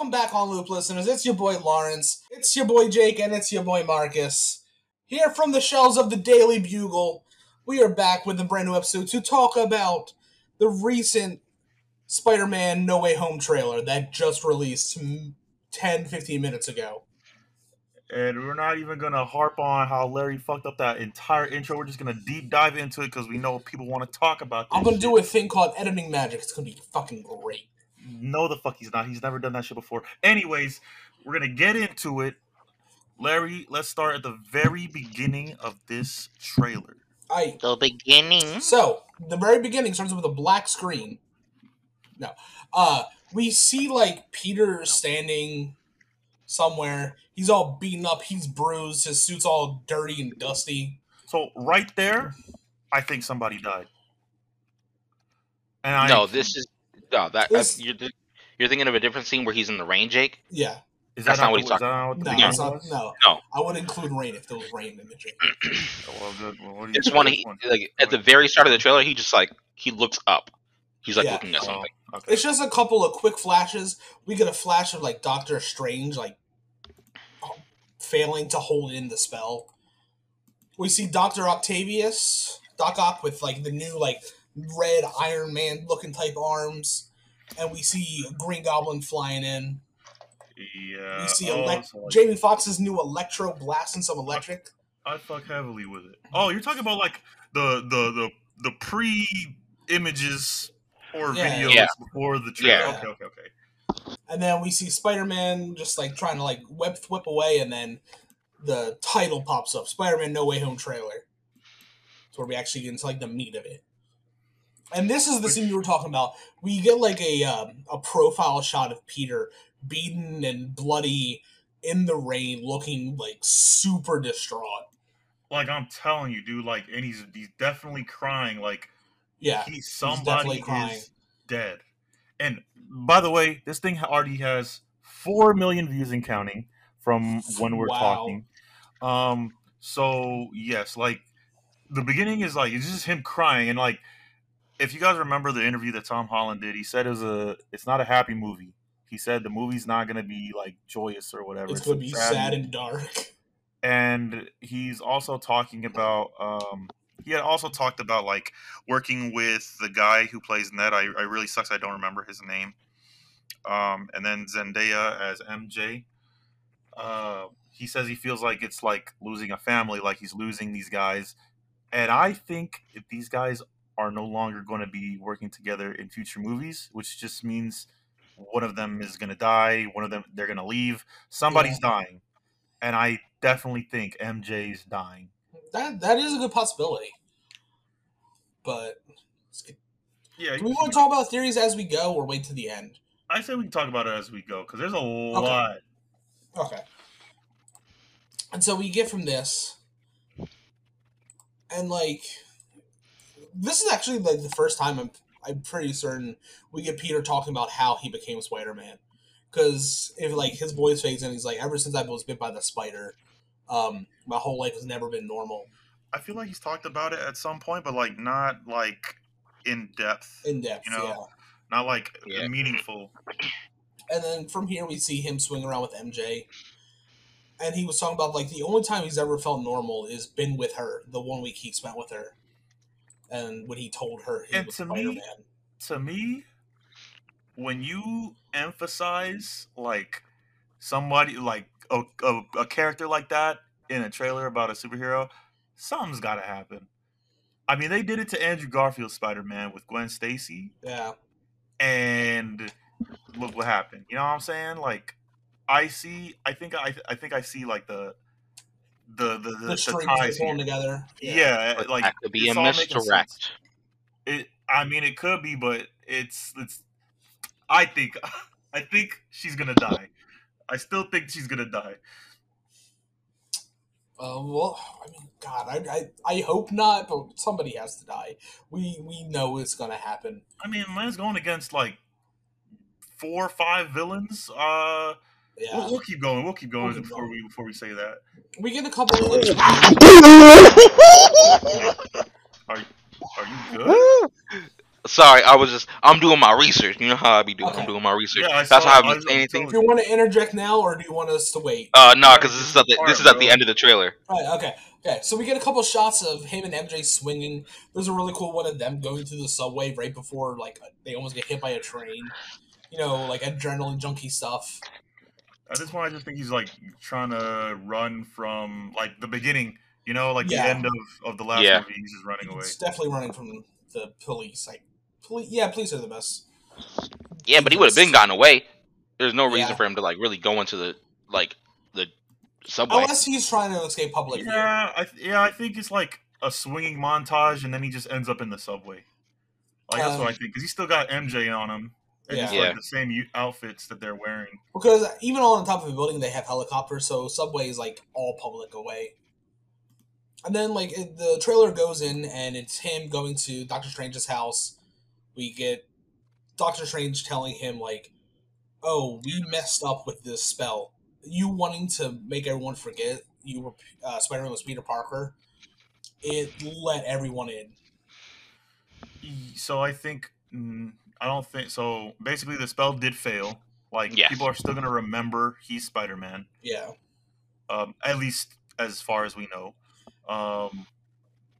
Welcome back on Loop listeners. It's your boy Lawrence, it's your boy Jake, and it's your boy Marcus. Here from the shelves of the Daily Bugle, we are back with a brand new episode to talk about the recent Spider Man No Way Home trailer that just released 10 15 minutes ago. And we're not even gonna harp on how Larry fucked up that entire intro. We're just gonna deep dive into it because we know people want to talk about. This I'm gonna shit. do a thing called editing magic. It's gonna be fucking great. No, the fuck he's not. He's never done that shit before. Anyways, we're gonna get into it. Larry, let's start at the very beginning of this trailer. I The beginning. So the very beginning starts with a black screen. No, uh, we see like Peter standing somewhere. He's all beaten up. He's bruised. His suit's all dirty and dusty. So right there, I think somebody died. And I No, this is no that This- uh, you're you're thinking of a different scene where he's in the rain, Jake. Yeah. is that's that not what the- he's talking that not what the No, beginning it's not, no. No. I would include rain if there was rain in the good. Well, what do you It's one he like at the very start of the trailer. He just like he looks up. He's like Yeah. looking at Oh, something. okay. It's just a couple of quick flashes. We get a flash of like Doctor Strange like failing to hold in the spell. We see Doctor Octavius, Doc Ock with like the new like red Iron Man looking type arms, and we see Green Goblin flying in. Yeah. We see oh, elec- like, Jamie Foxx's new Electro blasting some electric. I fuck heavily with it. Oh, you're talking about like the the the the pre images or Yeah. videos Yeah. before the trailer. Yeah. Okay, okay, okay. And then we see Spider Man just like trying to like whip whip away, and then the title pops up: Spider Man No Way Home trailer. It's where we actually get into like the meat of it. And this is the scene you were talking about. We get like a um, a profile shot of Peter beaten and bloody in the rain, looking like super distraught. Like I'm telling you, dude. Like, and he's he's definitely crying. Like Yeah, he definitely somebody crying. is dead. And by the way, this thing already has four million views and counting from when we're Wow. talking. Um. So yes, like the beginning is like it's just him crying and like if you guys remember the interview that Tom Holland did, he said it was a it's not a happy movie. He said the movie's not gonna be like joyous or whatever. it's a gonna be tragedy sad and dark. and he's also talking about um he had also talked about like working with the guy who plays Ned. I, I really sucks I don't remember his name. Um and then Zendaya as MJ. Uh he says he feels like it's like losing a family, like he's losing these guys. And I think if these guys are no longer going to be working together in future movies, which just means one of them is going to die, one of them they're going to leave, somebody's dying and I definitely think MJ's dying. That that is a good possibility. But Yeah, Do we want to talk about theories as we go or wait to the end? I say we can talk about it as we go because there's a lot. Okay. And so we get from this, and like, this is actually like the first time I'm I'm pretty certain we get Peter talking about how he became Spider Man, because if like his voice fades in, he's like, ever since I was bit by the spider, um, my whole life has never been normal. I feel like he's talked about it at some point, but like not like in depth, In depth, You know, yeah. not like Yeah. meaningful. And then from here, we see him swing around with MJ. And he was talking about like the only time he's ever felt normal is been with her, the one week he spent with her. And when he told her he And was to me- Spider Man. To me, when you emphasize like somebody like a, a, a character like that in a trailer about a superhero, something's got to happen. I mean, they did it to Andrew Garfield's Spider Man with Gwen Stacy. Yeah. and look what happened. You know what I'm saying? Like, I see. I think I. I think I see like the the the, the, The the strings ties pulling here. together. Yeah, But like that could be a it's all making sense. misdirect. It. I mean, it could be, but it's it's. I think. I think she's gonna die. I still think she's gonna die. Uh, well, I mean, God, I, I, I hope not, but somebody has to die. We we know it's gonna happen. I mean, man's going against like four or five villains. Uh, Yeah, we'll, we'll keep going. We'll keep going We'll keep before going. we before we say that. we get a couple clips. Are you good? Sorry, I was just I'm doing my research. You know how I be doing. Okay. I'm doing my research. Yeah, I That's saw- why I I haven't was- saying I'm anything. Do you want to interject now, or do you want us to wait? Uh, no, Yeah, because this this is at the this is at the end of the trailer. Right. Okay. Okay. So we get a couple shots of him and MJ swinging. There's a really cool one of them going through the subway right before like they almost get hit by a train. You know, like adrenaline junkie stuff. At this point, I just think he's like trying to run from like the beginning. You know, like Yeah. the end of, of the last Yeah. movie. He's just running away. It's definitely running from the police. Like, police. Yeah, police are the best. Yeah, but he would have been gotten away. There's no reason Yeah. for him to like really go into the like the subway. Unless he's trying to escape public. Yeah, I th- yeah, I think it's like a swinging montage, and then he just ends up in the subway. Like that's what I Um, think, because he's still got MJ on him, and it's Yeah. like the same outfits that they're wearing. Because even on top of a building, they have helicopters, so subway is like all public away. And then like it, the trailer goes in, and it's him going to Doctor Strange's house. We get Doctor Strange telling him like, "Oh, we messed up with this spell. You wanting to make everyone forget you were uh, Spider-Man was Peter Parker. It let everyone in. So I think mm, I don't think so. Basically, the spell did fail. Like Yes. people are still gonna remember he's Spider Man. Yeah, um, at least as far as we know. Um,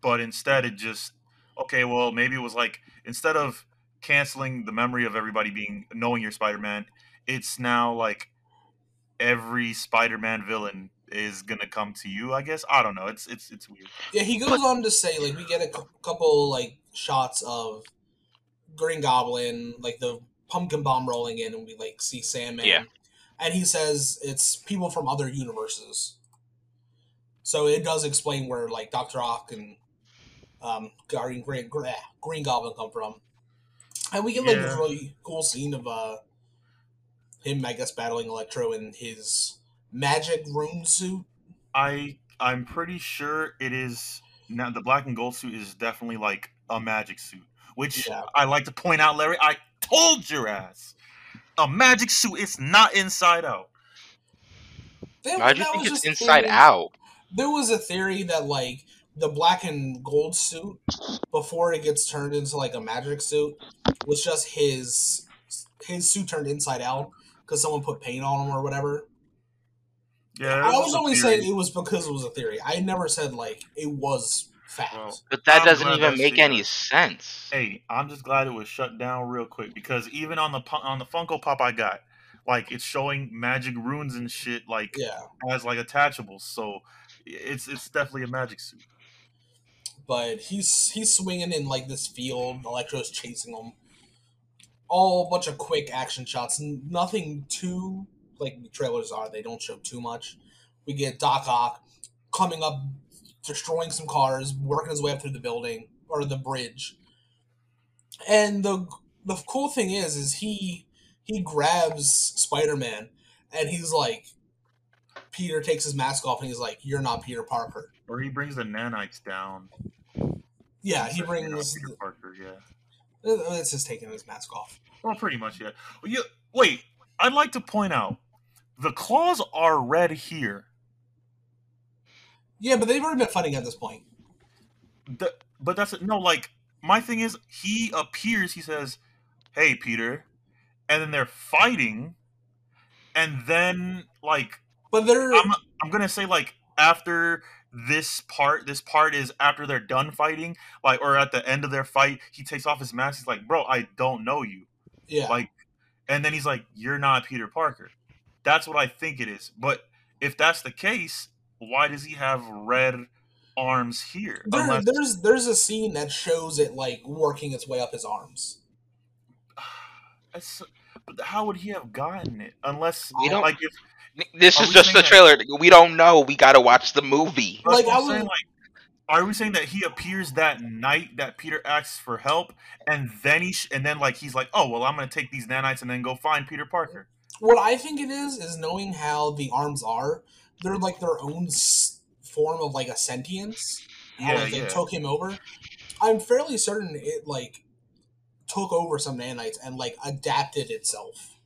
but instead, it just okay. Well, maybe it was like instead of canceling the memory of everybody being knowing you're Spider-Man, it's now like every Spider-Man villain is gonna come to you. I guess I don't know. It's it's it's weird. Yeah, he goes on to say like we get a couple like shots of Green Goblin, like the pumpkin bomb rolling in, and we like see Sandman. Yeah. and he says it's people from other universes. So it does explain where like Doctor Ock and um, Green Green, Green, Green Goblin come from, and we get like this really cool scene of uh him, I guess, battling Electro in his magic rune suit. I I'm pretty sure it is now the black and gold suit is definitely like a magic suit, which Yeah. I like to point out, Larry. I told your ass, a magic suit is not inside out. That- Why do you think it's just inside theory. out? there was a theory that like the black and gold suit before it gets turned into like a magic suit was just his his suit turned inside out because someone put paint on him or whatever. Yeah, I this was is only theory. saying it was because it was a theory. I never said like it was fact. Well, But that I'm doesn't even make shit- any sense. Hey, I'm just glad it was shut down real quick because even on the on the Funko Pop I got, like it's showing magic runes and shit like yeah, as like attachables. So it's it's definitely a magic suit. but he's he's swinging in like this field. Electro's chasing him. All a bunch of quick action shots. Nothing too like the trailers are. They don't show too much. We get Doc Ock coming up, destroying some cars, working his way up through the building or the bridge. And the the cool thing is, is he he grabs Spider Man, and he's like, Peter takes his mask off, and he's like, "You're not Peter Parker." Or he brings the nanites down. Yeah, he like, you're not brings. Peter Parker. Yeah. Uh, it's just taking his mask off. Well, pretty much, yeah. Well, you, wait, I'd like to point out the claws are red here. Yeah, but they've already been fighting at this point. The, but that's no, like my thing is he appears. He says, "Hey, Peter," and then they're fighting, and then like But they're I'm I'm gonna say like after this part, this part is after they're done fighting, like or at the end of their fight, he takes off his mask. He's like, "Bro, I don't know you." yeah. like and then he's like you're not peter parker that's what i think it is but if that's the case why does he have red arms here there, Unless- there's there's a scene that shows it like working its way up his arms. That's- but how would he have gotten it unless We don't- like if This is just saying the that- trailer. We don't know. We gotta watch the movie. Like, what I I'm saying, like are we saying that he appears that night that Peter asks for help, and then he sh- and then like he's like, oh well, I'm gonna take these nanites and then go find Peter Parker. What I think it is is knowing how the arms are. They're like their own form of like a sentience. How Yeah, like, they yeah. took him over. I'm fairly certain it like took over some nanites and like adapted itself.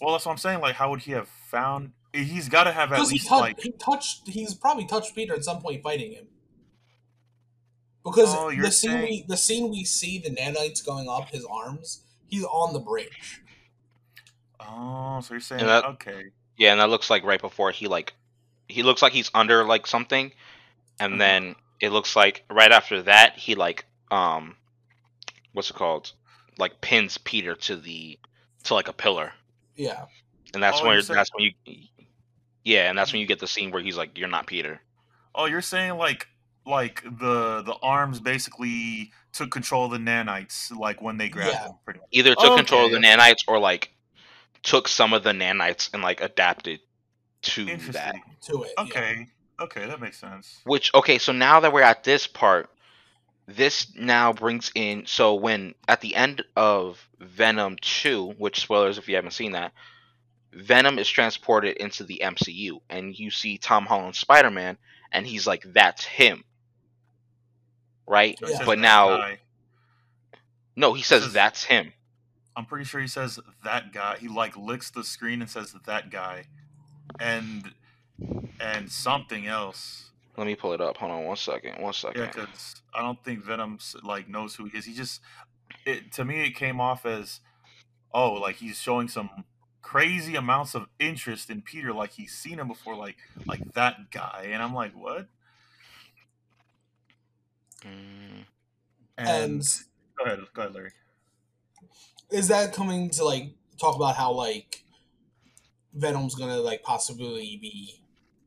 Well, that's what I'm saying. Like, how would he have found? He's got to have at Because he, least like he touched, he's probably touched Peter at some point fighting him. because Oh, the scene saying- we the scene we see the nanites going up his arms. He's on the bridge. Oh, so you're saying that- okay? Yeah, and that looks like right before he like he looks like he's under like something, and Mhm. then it looks like right after that he like um what's it called? Like pins Peter to the to like a pillar. Yeah, And that's Oh, when you're you're, saying- that's when you Yeah, and that's when you get the scene where he's like, You're not Peter. Oh, you're saying like like the the arms basically took control of the nanites like when they grabbed Yeah. them. Pretty much. Either took control of the nanites or like took some of the nanites and like adapted to that. To it. yeah. Okay. Okay, that makes sense. Which okay, so now that we're at this part, this now brings in so when at the end of Venom 2, which spoilers if you haven't seen that, Venom is transported into the MCU and you see Tom Holland Spider-Man and he's like that's him. Right? Yeah. But now guy. no, he says says- that's him. I'm pretty sure he says that guy. He like licks the screen and says that guy, and and something else. Let me pull it up. Hold on one second. One second. Yeah, because I don't think Venom like knows who he is. He just it to me it came off as oh like he's showing some crazy amounts of interest in Peter like he's seen him before like like that guy and I'm like what Mm, and, And go ahead go ahead Larry is that coming to like talk about how like Venom's gonna like possibly be?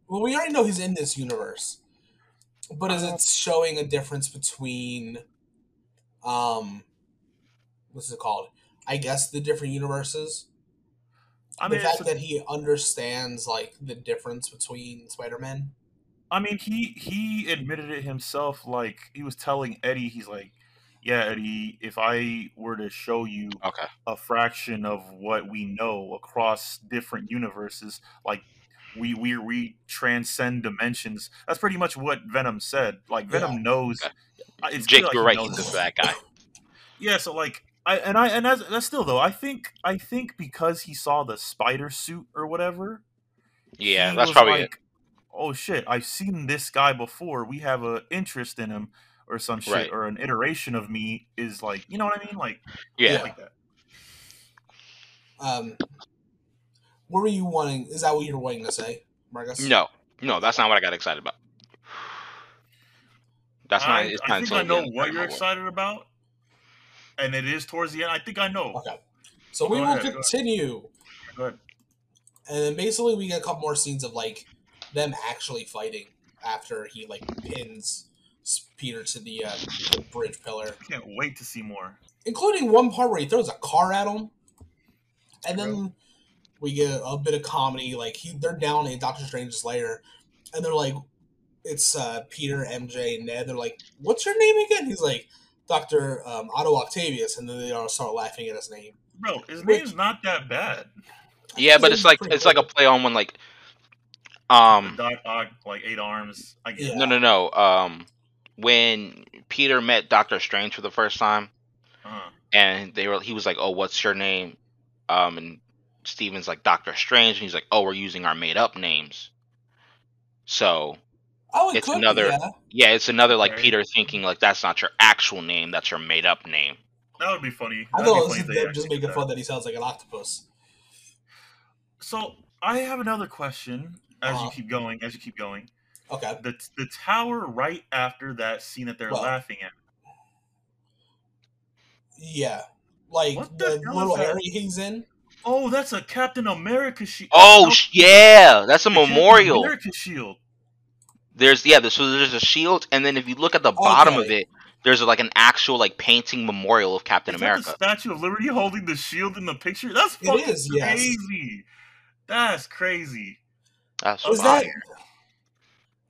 Well, we already know he's in this universe, but is it showing a difference between, um, what's it called? I guess the different universes. I the fact a- that he understands like the difference between Spider-Man. I mean, he he admitted it himself. Like he was telling Eddie, he's like, "Yeah, Eddie, if I were to show you okay. a fraction of what we know across different universes, like we we we transcend dimensions." That's pretty much what Venom said. Like Venom Yeah. knows. Okay. It's Jake, like, you're right. He's that guy. Yeah, so like I and I and that's, that's still though. I think I think because he saw the spider suit or whatever. Yeah, that's probably it. oh shit, I've seen this guy before. We have a interest in him, or some shit, Right. or an iteration of me is like, you know what I mean, like, Yeah. like that. Um, what were you wanting? Is that what you were wanting to say, Marcus? No, no, that's not what I got excited about. That's not. I, It's I not think I know what you're excited about, and it is towards the end. I think I know. Okay. So we Go will ahead, go ahead. continue, Go ahead. and then basically we get a couple more scenes of like them actually fighting after he like pins S- Peter to the, uh, the bridge pillar, Can't wait to see more. including one part where he throws a car at him, and then we get a bit of comedy. Like he, they're down in Doctor Strange's lair, and they're like, it's uh, Peter, MJ, and Ned. They're like, "What's your name again?" He's like, Doctor um, Otto Octavius, and then they all start laughing at his name. Bro, his Which- name's not that bad. Yeah, but it's like Pretty it's like a play on when like, um, Doc Ock, like eight arms. I get Yeah. no, no, no, um, when Peter met Doctor Strange for the first time, Uh-huh. and they were he was like, "Oh, what's your name?" Um, and Stephen's like Doctor Strange, and he's like, "Oh, we're using our made up names." So Oh, it It's could another- Be, yeah. yeah, it's another like Okay. Peter thinking like that's not your actual name, that's your made up name. That would be funny. I That'd be thought funny it if was they them just making that. fun that he sounds like an octopus. So I have another question as Uh-huh. you keep going. As you keep going, Okay. the the tower right after that scene that they're Well, laughing at. Yeah. Like What the, the hell little is that? area he's in. Oh, that's a Captain America shield. Oh sh- yeah, that's a memorial. America shield. There's yeah, there's, so there's a shield, and then if you look at the bottom of it, there's like an actual like painting memorial of Captain Is America. that the Statue of Liberty holding the shield in the picture? That's It fucking is, yes. crazy. That's crazy. That's Is fire. that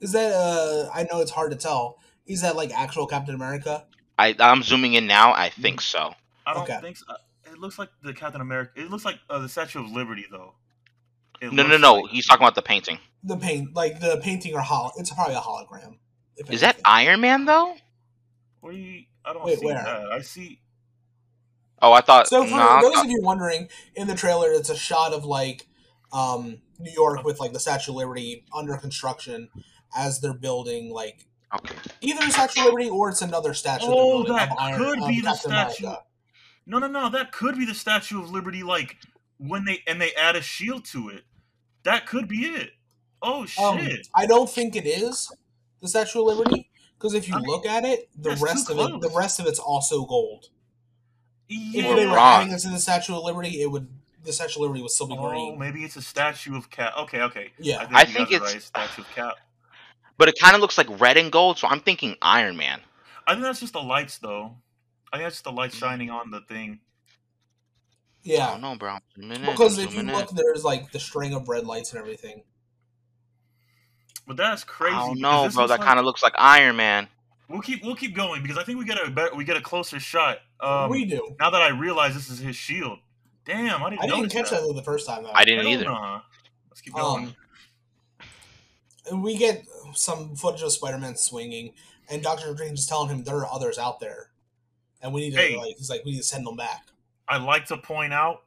is that uh I know it's hard to tell. Is that like actual Captain America? I I'm zooming in now. I think so. I don't Okay. think so. Uh, It looks like the Captain America. It looks like uh, the Statue of Liberty, though. It No, no, no. like- He's talking about the painting. The paint like the painting or hol it's probably a hologram. if Is that. Iron Man though? Where do you, I don't Wait, see where? that. I see. Oh, I thought. So for no, I those thought- of you wondering, in the trailer it's a shot of like um New York with like the Statue of Liberty under construction as they're building like Okay. Either the Statue of Liberty or it's another statue. Oh, that Iron, could of be the Captain statue. America. No, no, no. That could be the Statue of Liberty. Like when they and they add a shield to it. That could be it. Oh shit! Um, I don't think it is the Statue of Liberty because if you I mean, look at it, the rest of it, the rest of it's also gold. yeah. If they were Wrong. adding this to the Statue of Liberty, it would the Statue of Liberty would still be Oh, green. maybe it's a statue of Cap. Okay, okay. Yeah. I think, I think it's- right. Statue of Cap. But it kind of looks like red and gold, so I'm thinking Iron Man. I think that's just the lights, though. I think that's just the light shining on the thing. I Yeah, don't know, bro. Zoom in, because if you in. look, there's like the string of red lights and everything. But that's crazy. I don't know, bro. That like- kind of looks like Iron Man. We'll keep we'll keep going because I think we get a better, we get a closer shot. Um, we do. now that I realize this is his shield. Damn, I didn't, I didn't catch that the first time though. I didn't Hell either. nah. Let's keep going. Um, and we get some footage of Spider-Man swinging, and Doctor Strange is telling him there are others out there, and we need to Hey. like he's like we need to send them back. I'd like to point out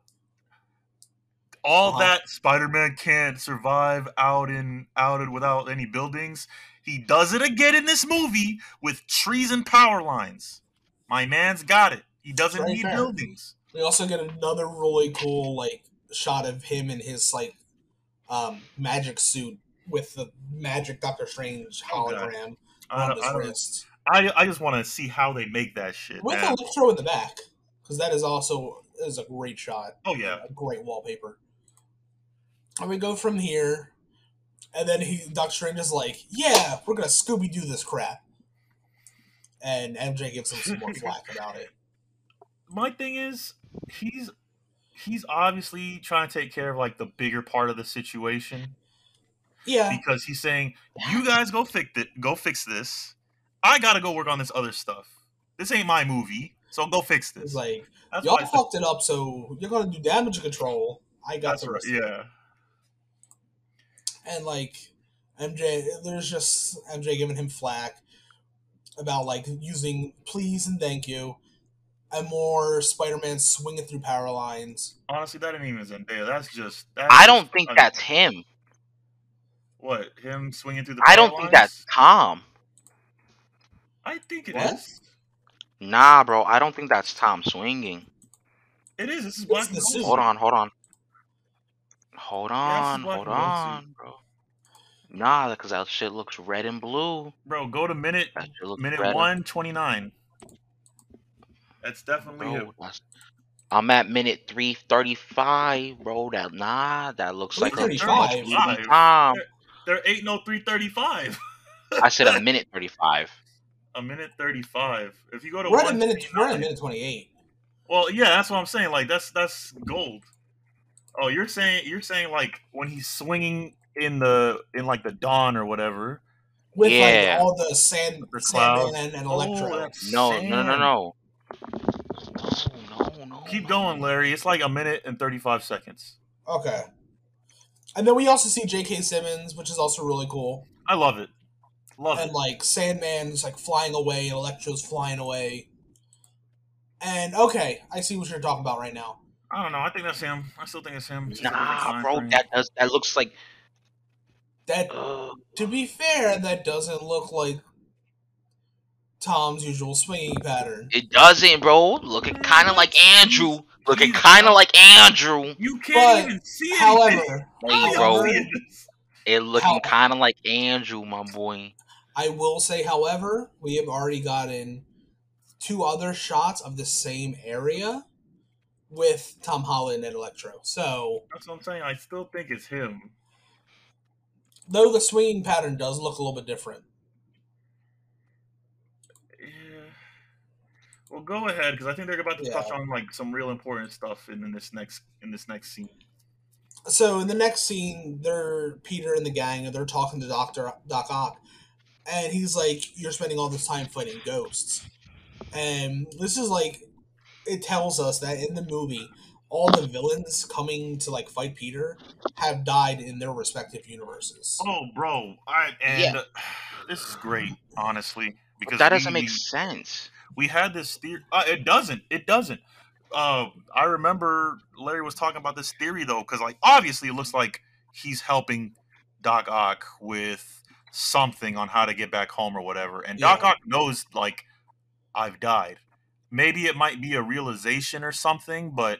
all Uh-huh. that Spider-Man can't survive out in out without any buildings. He does it again in this movie with trees and power lines. My man's got it. He doesn't Very need fair. buildings. We also get another really cool like shot of him in his like um, magic suit with the magic Doctor Strange Oh, hologram I, on his I, wrist I, I just want to see how they make that shit. with man. Electro in the back because that is also is a great shot. Oh yeah, a great wallpaper. And we go from here, and then he Doctor Strange is like, "Yeah, we're gonna Scooby Doo this crap," and MJ gives him some more flack about it. my thing is he's he's obviously trying to take care of like the bigger part of the situation Yeah, because he's saying you guys go fix it go fix this i gotta go work on this other stuff this ain't my movie so go fix it's this like that's y'all why I said- fucked it up, so you're gonna do damage control. I got that's the right rest. yeah and like MJ, there's just MJ giving him flack about like using please and thank you, and more Spider-Man swinging through power lines. honestly that ain't even zendaya that's just that's I don't think un- that's him. What him swinging through the I don't power think lines? that's Tom. i think it What? is. Nah, bro. I don't think that's Tom swinging. it is this is black the and suit. Hold on, hold on. Hold Yeah, this is on, black hold on, bro. Nah, because that shit looks red and blue. bro go to minute That shit minute 129 that's definitely him that's, I'm at minute three thirty five, bro. That nah, that looks like a 335. Much Tom. There ain't no 335. I said a minute thirty five. a minute 35. If you go to We're at a minute. 129 We're at a minute twenty-eight. Well, yeah, that's what I'm saying. Like that's that's gold. Oh, you're saying you're saying like when he's swinging in the in like the dawn or whatever. with Yeah. like all the sand, The clouds. Sandman and, and Oh, Electro. that's No, no, no, no. No, no, no. Keep no. going, Larry. It's like a minute and 35 seconds. Okay. And then we also see J.K. Simmons, which is also really cool. I love it. Love And it. like Sandman's like flying away, and Electro's flying away. And okay, I see what you're talking about right now. I don't know. I think that's him. I still think it's him. It's just a different Nah, time bro. That does. That looks like. That, Uh, to be fair, that doesn't look like Tom's usual swinging pattern. it doesn't, bro. Looking kind of like Andrew. Looking kind of like Andrew. You can't But, even see it. However, Hey, bro. It looking kind of like Andrew, my boy. I will say, however, we have already gotten two other shots of the same area with Tom Holland and Electro. So, That's what I'm saying. I still think it's him. though the swinging pattern does look a little bit different. Well, go ahead because I think they're about to Yeah. touch on like some real important stuff in, in this next in this next scene. So, in the next scene, they're Peter and the gang, and they're talking to Doctor Doc Ock, and he's like, "You're spending all this time fighting ghosts," and this is like, it tells us that in the movie, all the villains coming to like fight Peter have died in their respective universes. Oh, bro! I and Yeah. uh, this is great, honestly, because That doesn't we, make sense. We had this theory. Uh, it doesn't. It doesn't. Uh, I remember Larry was talking about this theory though, because like obviously it looks like he's helping Doc Ock with something on how to get back home or whatever. And Doc Yeah. Ock knows like I've died. Maybe it might be a realization or something, but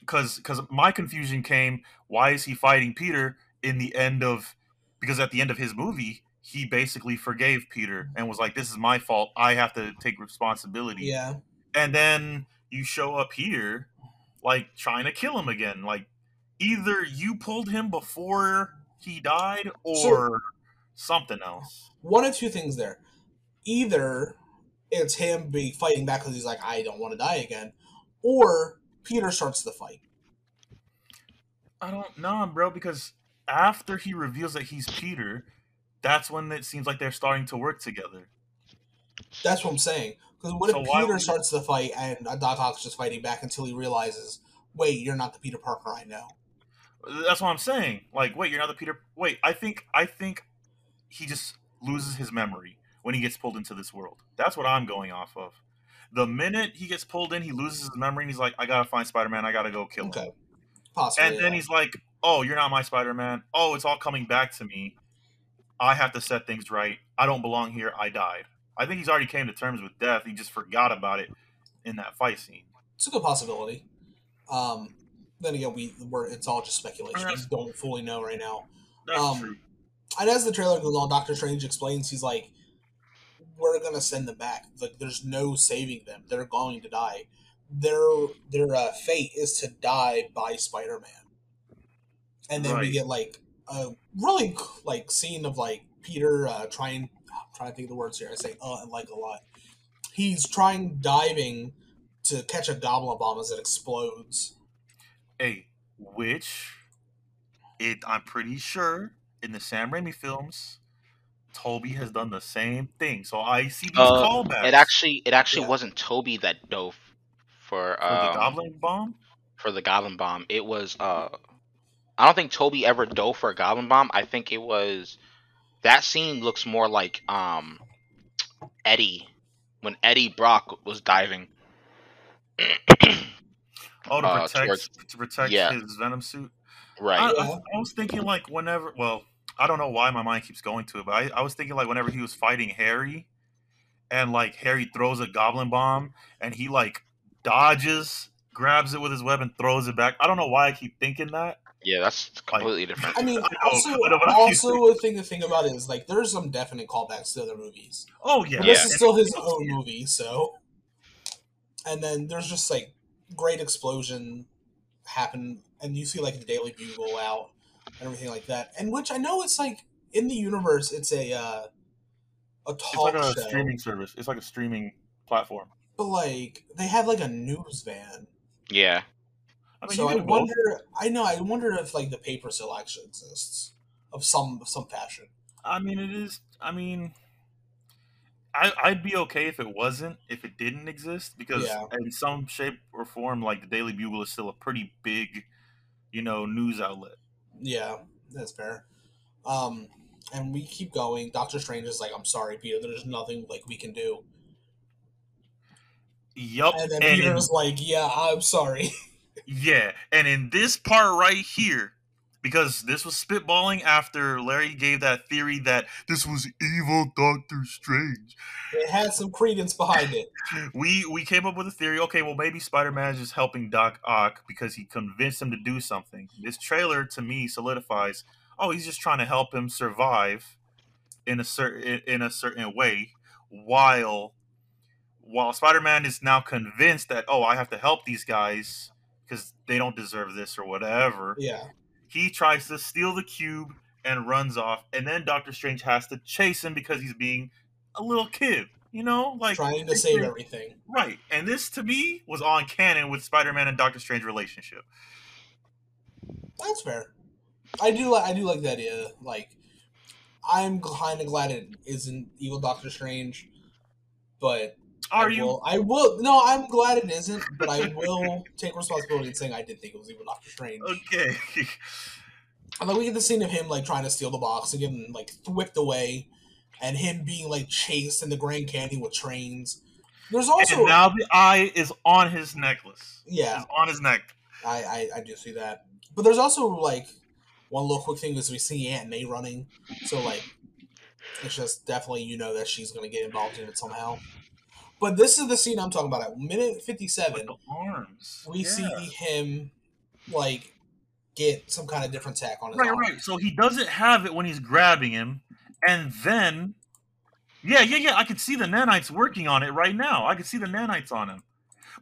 because because my confusion came, why is he fighting Peter in the end of because at the end of his movie he basically forgave Peter and was like, "This is my fault. I have to take responsibility." Yeah. and then you show up here like trying to kill him again like either you pulled him before he died or something else One of two things there. Either it's him be fighting back because he's like, I don't want to die again, or Peter starts the fight. i don't know bro because after he reveals that he's peter that's when it seems like they're starting to work together That's what I'm saying. Because what So if Peter would- starts the fight and Doc Ock's just fighting back until he realizes, wait, you're not the Peter Parker I know. that's what i'm saying like wait you're not the peter wait i think i think he just loses his memory when he gets pulled into this world that's what i'm going off of the minute he gets pulled in he loses his memory and he's like i gotta find spider-man i gotta go kill him Okay. Possibly. and then yeah. he's like, "Oh, you're not my Spider-Man. Oh, it's all coming back to me. I have to set things right. I don't belong here. I died." I think he's already came to terms with death. He just forgot about it in that fight scene. it's a good possibility. Um, then again, we we're, it's all just speculation. We don't fully know right now. That's Um, true. And as the trailer goes on, Doctor Strange explains he's like, "We're gonna send them back. Like, there's no saving them. They're going to die. Their their uh, fate is to die by Spider-Man." And then we get like a really like scene of like Peter uh, trying. I'm trying to think of the words here. I say "uh" and "like" a lot. He's trying diving to catch a goblin bomb as it explodes. Hey, which it I'm pretty sure in the Sam Raimi films, Tobey has done the same thing. So I see these Uh, callbacks. It actually, it actually Yeah. wasn't Tobey that dove for for um, the Goblin Bomb. for the Goblin Bomb. It was uh, I don't think Tobey ever dove for a Goblin Bomb. I think it was that scene looks more like um Eddie when Eddie Brock was diving. Oh, to uh, protect towards- to protect yeah. his Venom suit. right. I, I, I was thinking like whenever, well, I don't know why my mind keeps going to it, but I, I was thinking like whenever he was fighting Harry, and like Harry throws a goblin bomb, and he like dodges, grabs it with his web, and throws it back. I don't know why I keep thinking that. Yeah, that's completely different. I mean, also, I know what I'm also a thing to think about is like there's some definite callbacks to other movies. Oh yeah, But Yeah. this is still his own movie, so. And then there's just like great explosion happen, and you see like the Daily Bugle out and everything like that. And which I know it's like in the universe, it's a uh, a It's talk like a show, streaming service. It's like a streaming platform. but like they have like a news van. Yeah. I mean, so you I do both. wonder. I know. I wonder if like the paper still actually exists of some of some fashion. I mean, it is. I mean, I I'd be okay if it wasn't, if it didn't exist, because Yeah. in some shape or form, like the Daily Bugle is still a pretty big, you know, news outlet. Yeah, that's fair. Um, and we keep going. Doctor Strange is like, "I'm sorry, Peter. There's nothing like we can do." Yup, And then and Peter's like, "Yeah, I'm sorry." Yeah, and in this part right here, because this was spitballing after Larry gave that theory that this was evil Doctor Strange. it had some credence behind it. We we came up with a theory. Okay, well maybe Spider Man is just helping Doc Ock because he convinced him to do something. This trailer to me solidifies. Oh, he's just trying to help him survive in a certain in a certain way, while while Spider Man is now convinced that oh I have to help these guys because they don't deserve this or whatever Yeah, he tries to steal the cube and runs off and then doctor strange has to chase him because he's being a little kid you know like trying to save everything. right and this to me was on canon with spider-man and doctor strange relationship That's fair. I do. li- I do like the idea. Like, I'm kind of glad it isn't evil Doctor Strange, but are I you Will, I will. No, I'm glad it isn't, but I will take responsibility in saying I did think it was evil Doctor Strange. okay And like we get the scene of him like trying to steal the box and getting like whipped away, and him being like chased in the Grand Canyon with trains. There's also and now the eye is on his necklace yeah, It's on his neck I, I I do see that, but there's also like one little quick thing is we see Aunt May running, so like it's just definitely you know that she's gonna get involved in it somehow. But this is the scene I'm talking about. At minute 57, the arms. we Yeah. see him like get some kind of different tack on his Right, arm. right. So he doesn't have it when he's grabbing him, and then, yeah, yeah, yeah. I could see the nanites working on it right now. I could see the nanites on him.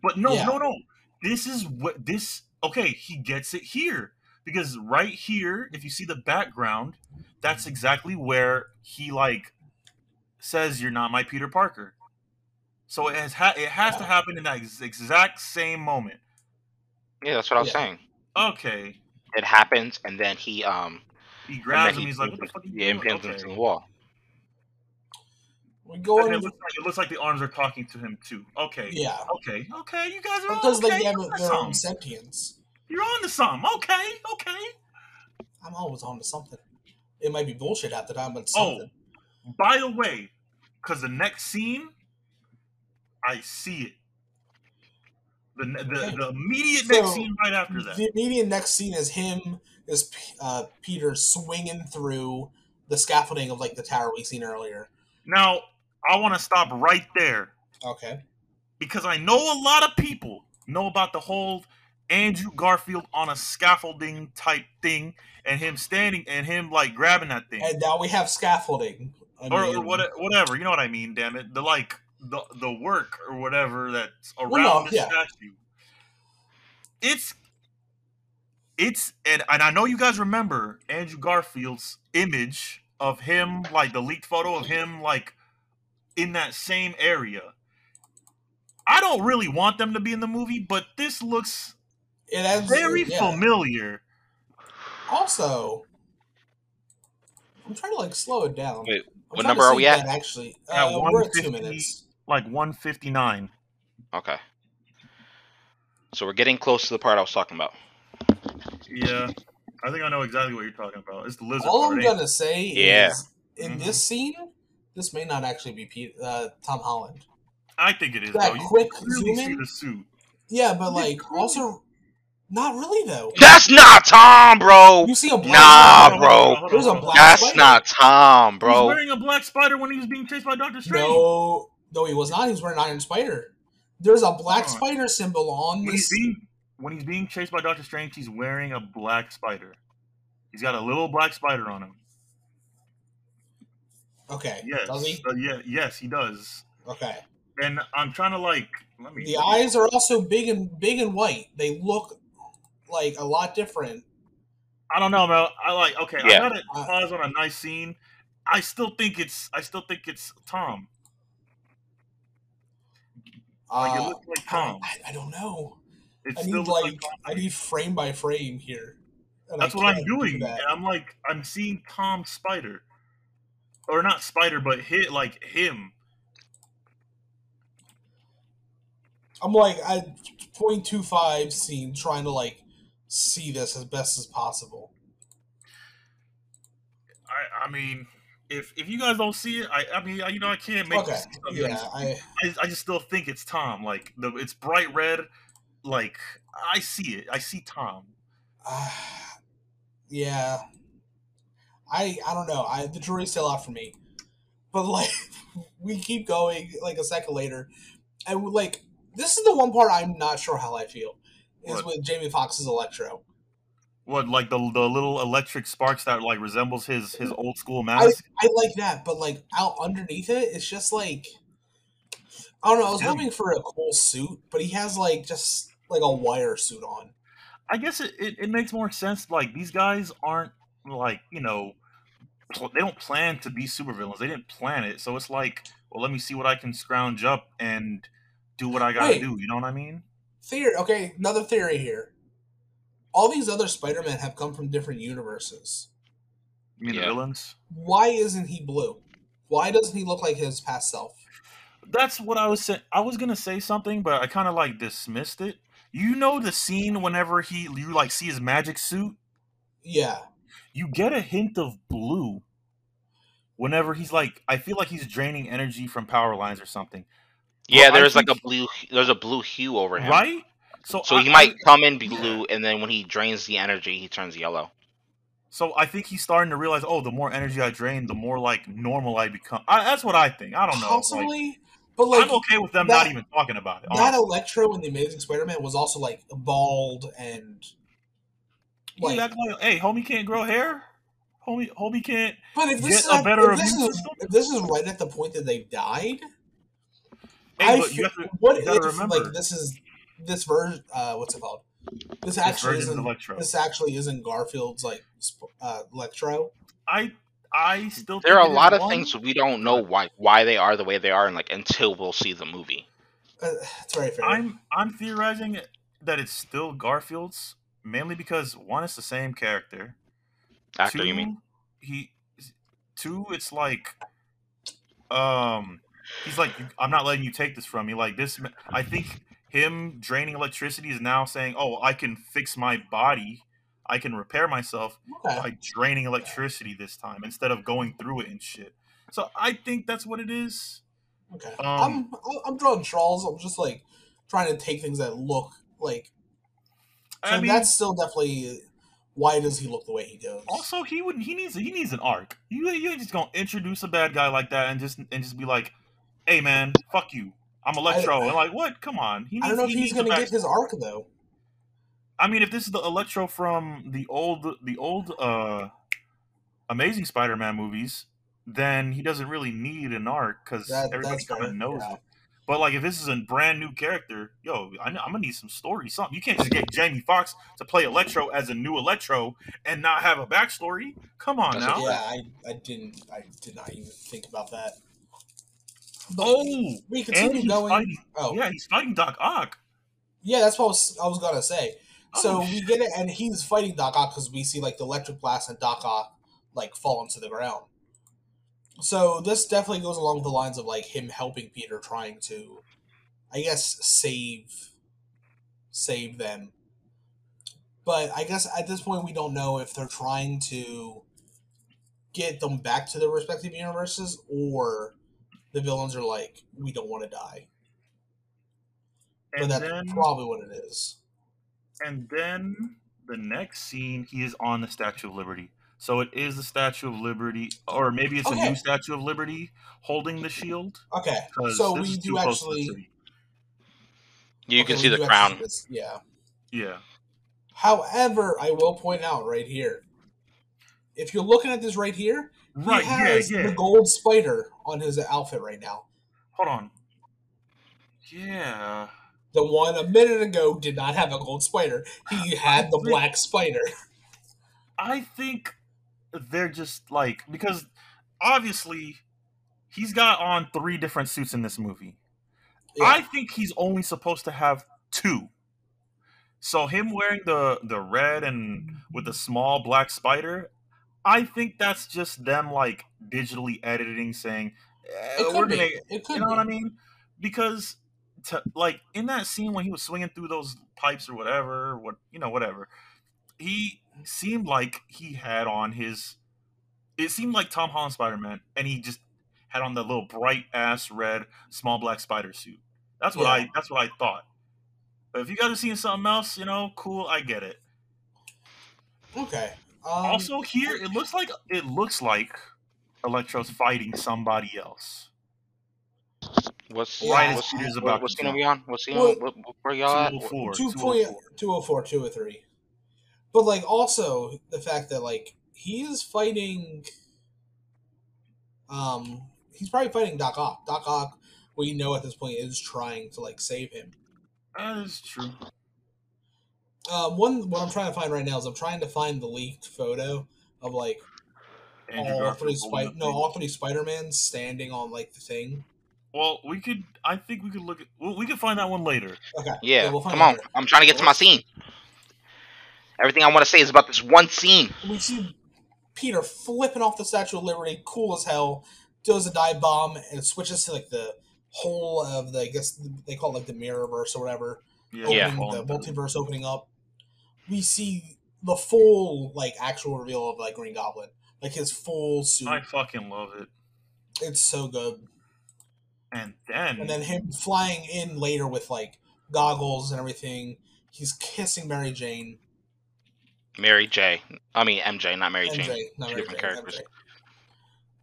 But no, Yeah. no, no. This is what this. Okay, he gets it here because right here, if you see the background, that's exactly where he like says, "You're not my Peter Parker." So it has ha- it has to happen in that ex- exact same moment. Yeah, that's what I was Yeah. saying. Okay, It happens, and then he um, he grabs him. he He's like, "What the fuck?" Are you yeah, doing?" impales Okay. into the wall. We go And it looks like it looks like the arms are talking to him too. Okay. yeah. Okay. Okay. You guys are Because okay. they have You're on to their own sentience. You're on to something. Okay. Okay. I'm always on to something. It might be bullshit at the time, but it's Oh. By the way, because the next scene, I see it. The the, the immediate next scene right after that. The immediate next scene is him, is uh, Peter swinging through the scaffolding of like the tower we seen earlier. Now I want to stop right there Okay. because I know a lot of people know about the whole Andrew Garfield on a scaffolding type thing and him standing and him like grabbing that thing. And now we have scaffolding. I or, or what, whatever. You know what I mean? Damn it, the like the the work or whatever that's around Well, no, the yeah. statue. It's it's and, and I know you guys remember Andrew Garfield's image of him, like the leaked photo of him, like in that same area. I don't really want them to be in the movie, but this looks It has very yeah. familiar. Also, I'm trying to like slow it down. Wait, what number are we at? that, Actually, At uh, we're at two minutes. Like 159. Okay. So we're getting close to the part I was talking about. Yeah. I think I know exactly what you're talking about. It's the lizard All part. I'm gonna say Yeah. is, in Mhm. this scene, this may not actually be Pete, uh, Tom Holland. I think it is. That though. Quick can zoom in? the suit. Yeah, but Yeah, like clearly. also, not really though. That's not Tom, bro. You see a black Nah, spider. bro. Hold on, hold on, a hold on. black That's spider. not Tom, He was bro. wearing a black spider when he was being chased by Doctor Strange. No, no, he was not. He was wearing Iron Spider. There's a black Hold on. spider symbol on When he's this. being when he's being chased by Doctor Strange, he's wearing a black spider. He's got a little black spider on him. Okay, Yes. does he? Uh, yeah. Yes, he does. Okay. And I'm trying to like. Let me. The eyes are also big and big and white. They look like a lot different. I don't know, man. I like. Okay, Yeah. I got to Uh, pause on a nice scene. I still think it's. I still think it's Tom. Like it Uh, looks like I, Tom. I, I don't know. It I still need like I need frame by frame here. That's what I'm can't do doing. And I'm like, I'm seeing Tom Spider, or not Spider, but hit like him. I'm like I 0.25 scene trying to like see this as best as possible. I, I mean, if if you guys don't see it, I, I mean, I, you know, I can't make. Okay, yeah, I I, I just still think it's Tom. Like the, it's bright red. Like I see it. I see Tom. uh, yeah. I I don't know. I the jury's still out for me. But like we keep going like a second later and like this is the one part I'm not sure how I feel. Is What? with Jamie Foxx's Electro. What like the the little electric sparks that like resembles his his old school mask? I like that, but like out underneath it, it's just like I don't know. I was hoping for a cool suit, but he has like just like a wire suit on. I guess it, it, it makes more sense. Like these guys aren't like you know pl- they don't plan to be supervillains. They didn't plan it, so it's like, well, let me see what I can scrounge up and do what I gotta Wait. do. You know what I mean? Theory. Okay, another theory here. All these other Spider-Men have come from different universes. You mean Yeah. the villains? Why isn't he blue? Why doesn't he look like his past self? That's what I was saying. I was gonna say something, but I kind of like dismissed it. You know the scene whenever he you like see his magic suit, Yeah. you get a hint of blue. Whenever he's like, I feel like he's draining energy from power lines or something, Yeah, Well, there's like a blue. There's a blue hue over him. right? So So I- he might I- come in yeah. blue, and then when he drains the energy, he turns yellow. So I think he's starting to realize, oh, the more energy I drain, the more like normal I become. I, that's what I think. I don't know. Like, Possibly, but like I'm okay with them that- not even talking about it. that honestly. Electro in the Amazing Spider-Man was also like bald and He like. act like, hey, homie can't grow hair. Homie, homie can't. But if this get is a at- better if this is if this is right at the point that they died, Hey, I but you feel- have to, what you if remember, like this is this version? Uh, what's it called? This this actually version isn't. Electro. This actually isn't Garfield's like uh, Electro. I, I still. There are a think it is lot of one. things we don't know why why they are the way they are, and like until we'll see the movie. Uh, it's very fair. I'm, I'm theorizing that it's still Garfield's mainly because one, is the same character. Actor, two, you mean? he two it's like um he's like i'm not letting you take this from me like this i think him draining electricity is now saying oh i can fix my body i can repair myself okay. by draining electricity this time instead of going through it and shit so i think that's what it is Okay. Um, I'm I'm drawing straws. I'm just like trying to take things that look like. i mean that's still definitely why does he look the way he does? also he would he needs he needs an arc you you ain't just gonna introduce a bad guy like that and just and just be like hey man fuck you i'm electro and like what come on he I don't know if he he's gonna back- get his arc though. I mean, if this is the Electro from the old the old uh Amazing Spider-Man movies, then he doesn't really need an arc because That- everybody kind of knows yeah. it. But like, if this is a brand new character, yo, I, am gonna need some story, something. You can't just get Jamie Foxx to play Electro as a new Electro and not have a backstory. Come on That's now. Yeah, I, I didn't I did not even think about that. But Oh, we continue going. fighting. Oh, Yeah, he's fighting Doc Ock. Yeah, that's what I was, I was gonna say. Oh, so Oh, we get it, and he's fighting Doc Ock because we see like the electric blast and Doc Ock like fall into the ground. So this definitely goes along the lines of like him helping Peter, trying to, I guess, save, save them. But I guess at this point we don't know if they're trying to get them back to their respective universes or the villains are like, we don't want to die. But And that's then probably what it is. And then the next scene, he is on the Statue of Liberty. So it is the Statue of Liberty, or maybe it's a new Statue of Liberty holding the shield. Okay, so we do too close to the actually. You okay, can see the crown. this, yeah. Yeah. However, I will point out right here, if you're looking at this right here, he Right. Yeah. has Yeah. the gold spider on his outfit right now. Hold on. Yeah. The one a minute ago did not have a gold spider. He had the think- black spider. I think they're just like because obviously he's got on three different suits in this movie. I think he's only supposed to have two. So him wearing the the red and with the small black spider, I think that's just them like digitally editing, saying eh, it we're could be. gonna, It could you know be. what I mean? Because to, like in that scene when he was swinging through those pipes or whatever, what you know, whatever, he seemed like he had on his. It seemed like Tom Holland Spider Man, and he just had on the little bright ass red small black spider suit. That's what Yeah. I. That's what I thought. But if you guys are seeing something else, you know, cool, I get it. Okay. Um, also, here it looks like it looks like Electro's fighting somebody else. What's Right as what's, about what's gonna be on? What's he Well, on? What, what, where y'all at? 204, two point 204. two oh four, two oh three. But like also the fact that like he is fighting um he's probably fighting Doc Ock. Doc Ock, we know at this point is trying to like save him. That is true. Um one what I'm trying to find right now is I'm trying to find the leaked photo of like Andrew all Garfield three holding Spi- no all three Spider-Mans standing on like the thing. Well, we could. I think we could look at. Well, we could find that one later. Okay. Yeah, we'll come on. later. I'm trying to get to my scene. Everything I want to say is about this one scene. we see Peter flipping off the Statue of Liberty, cool as hell, does a dive bomb and switches to like the whole of the I guess they call it like the mirrorverse or whatever. Yeah. opening, all the multiverse opening up. We see the full like actual reveal of like Green Goblin, like his full suit. I fucking love it. It's so good. And then, And then him flying in later with like goggles and everything. He's kissing Mary Jane. Mary J. I mean MJ, not Mary MJ, Jane. not Two Mary different Jane, characters.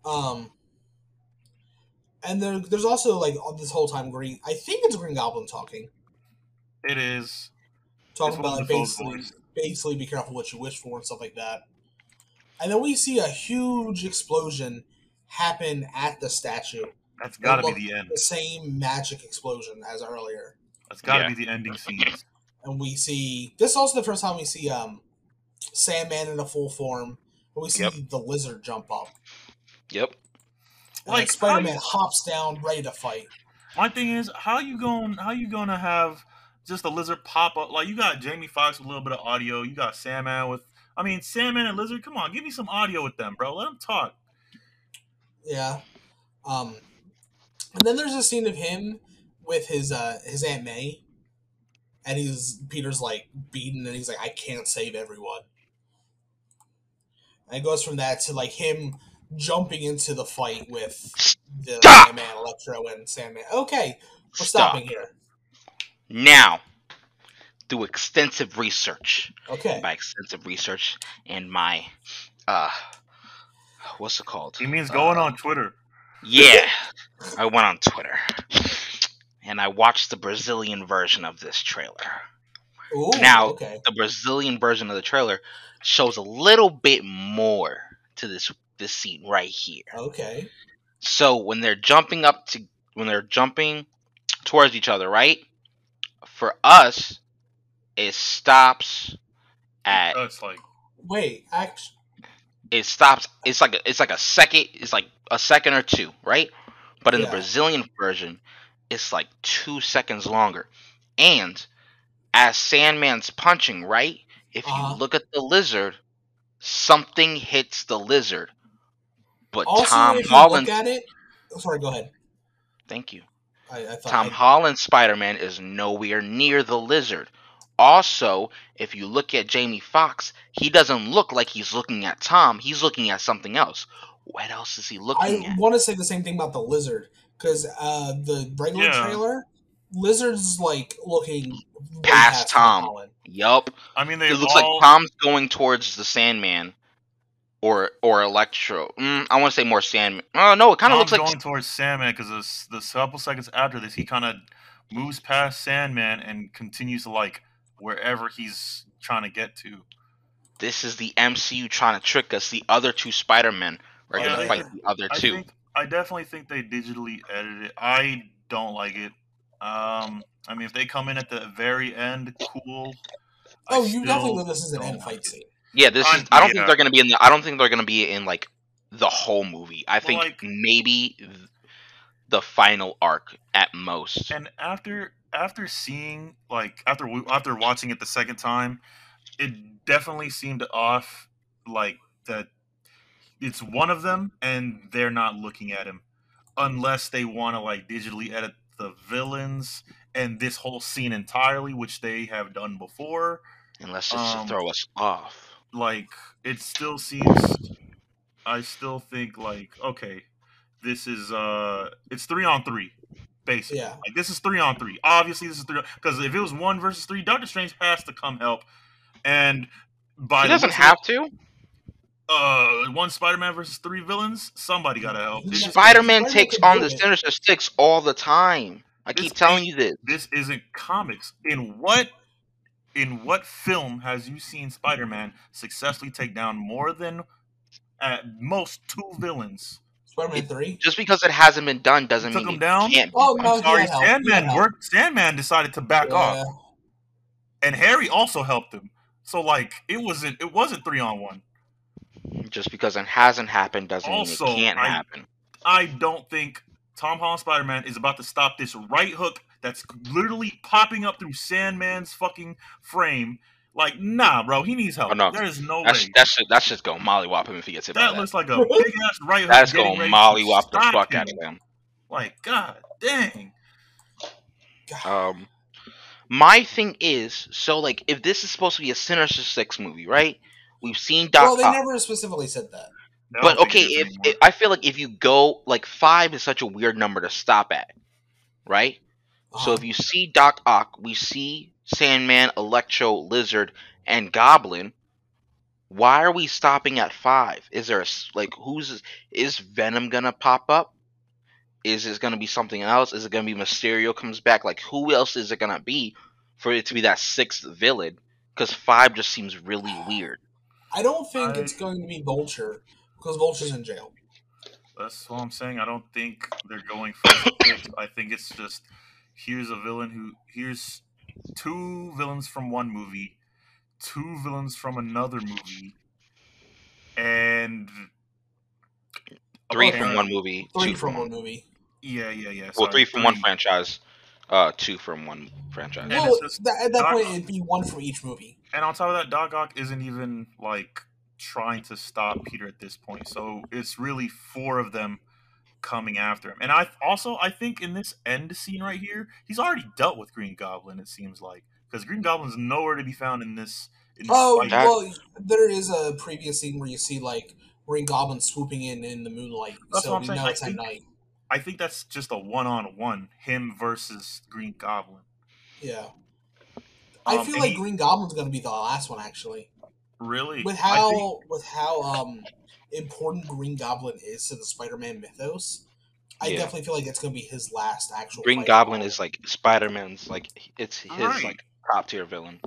MJ. Um, and there, there's also like all this whole time Green. I think it's Green Goblin talking, It is. Talking about like basically, basically be careful what you wish for and stuff like that. And then we see a huge explosion happen at the statue. That's got to be the end. The same magic explosion as earlier. That's got to Yeah. be the ending scene. and we see this is also the first time we see um Sandman in a full form. But we see Yep. the lizard jump up. Yep. And Like, Spider Man hops down, ready to fight. My thing is, how you going? How you gonna have just a lizard pop up? Like you got Jamie Foxx with a little bit of audio. You got Sandman with. I mean, Sandman and Lizard. Come on, give me some audio with them, bro. Let them talk. Yeah. Um and then there's a scene of him with his uh his Aunt May. And he's Peter's like beaten and he's like, I can't save everyone. And it goes from that to like him jumping into the fight with the Stop! Sandman, Electro, and Sandman. Okay, we're Stop. stopping here. Now, through extensive research, Okay. by extensive research and my uh what's it called? He means going Uh, on Twitter. Yeah. I went on Twitter and I watched the Brazilian version of this trailer. Ooh, Now- okay. The Brazilian version of the trailer shows a little bit more to this this scene right here. Okay. So when they're jumping up to when they're jumping towards each other, right? For us, it stops at That's like Wait, actually, it stops it's like a, it's like a second it's like a second or two right but in Yeah. the brazilian version it's like two seconds longer and as sandman's punching right if Uh-huh. you look at the lizard something hits the lizard but also tom if you holland look at it, oh, sorry, go ahead. thank you I, I tom I- holland spider-man is nowhere near the lizard also if you look at jamie Foxx, he doesn't look like he's looking at tom he's looking at something else what else is he looking at? I at want to say the same thing about the lizard because uh, the regular Yeah. trailer, lizard's like looking way Past Tom. Holland. Yup. I mean, they It looks all, like Tom's going towards the Sandman, or or Electro. Mm, I want to say more Sandman. Oh no, it kind of Tom's looks like going towards Sandman because the couple seconds after this, he kind of moves past Sandman and continues to like wherever he's trying to get to. this is the MCU trying to trick us. The other two Spider Men are Yeah, gonna they- fight the other I two. think I definitely think they digitally edited it. I don't like it. Um, I mean, if they come in at the very end, cool. I Oh, you definitely know this is an end fight it. scene. Yeah, this is. I don't think they're gonna be in the. I don't think they're gonna be in like the whole movie. I think like- maybe the final arc at most. And after after seeing like after after watching it the second time, it definitely seemed off. Like that, it's one of them, and they're not looking at him, unless they want to like digitally edit the villains and this whole scene entirely, which they have done before. Unless it's to um, throw us off. Like it still seems. I still think like okay, this is uh, it's three on three, basically. Yeah. Like this is three on three. Obviously, this is three because if it was one versus three, Doctor Strange has to come help. And by He doesn't looks have to. uh one Spider-Man versus three villains. Somebody gotta help. This, Spider Man Spider-Man takes on the. Sinister Six all the time. I This keep telling you this. this isn't comics. In what in what film has you seen Spider-Man successfully take down more than at most two villains? Spider-Man three. Just because it hasn't been done doesn't Took mean him it down? can't be Oh done. no, I'm sorry, he had help. He had Sandman help. worked. Sandman decided to back off, and Harry also helped him. So like it wasn't it wasn't three on one. Just because it hasn't happened doesn't Also, mean it can't I- happen. I don't think Tom Holland Spider Man is about to stop this right hook that's literally popping up through Sandman's fucking frame. Like, nah, bro, he needs help. Oh, no. There is no That's way. that's just, that's just going mollywop him if he gets hit by that that. looks like a big ass right hook. That's going ready to mollywop the fuck him. out of him. Like, god dang. God. Um, my thing is, so like, if this is supposed to be a Sinister Six movie, right? We've seen Doc. well, they Ock. never specifically said that. I but okay, if, if I feel like if you go like five is such a weird number to stop at, right? So Uh-huh. if you see Doc Ock, we see Sandman, Electro, Lizard, and Goblin. why are we stopping at five? Is there a s- like who's is Venom gonna pop up? Is it gonna be something else? Is it gonna be Mysterio comes back? Like who else is it gonna be for it to be that sixth villain? Because five just seems really weird. I don't think I- it's going to be Vulture because Vulture's in jail. That's what I'm saying. I don't think they're going for a. I think it's just here's a villain who here's two villains from one movie, two villains from another movie, and Three from one movie, Three two from from one movie. Yeah, yeah, yeah. well, three from one franchise, uh, two from one franchise. Well, just that, at that not- point, it'd be one for each movie. And on top of that, Doc Ock isn't even like trying to stop Peter at this point. So it's really four of them coming after him. And I also I think in this end scene right here, he's already dealt with Green Goblin. It seems like because Green Goblin's nowhere to be found in this. In this Oh fight. Well, there is a previous scene where you see like Green Goblin swooping in in the moonlight, That's so what I'm we saying. know I it's at think- night. I think that's just a one-on-one, him versus Green Goblin. Yeah, I Um, feel like he- Green Goblin's going to be the last one actually. Really? With how think- with how um important Green Goblin is to the Spider-Man mythos, I Yeah. definitely feel like it's going to be his last actual. Green fight. Goblin is like Spider Man's like it's his Right. like top tier villain.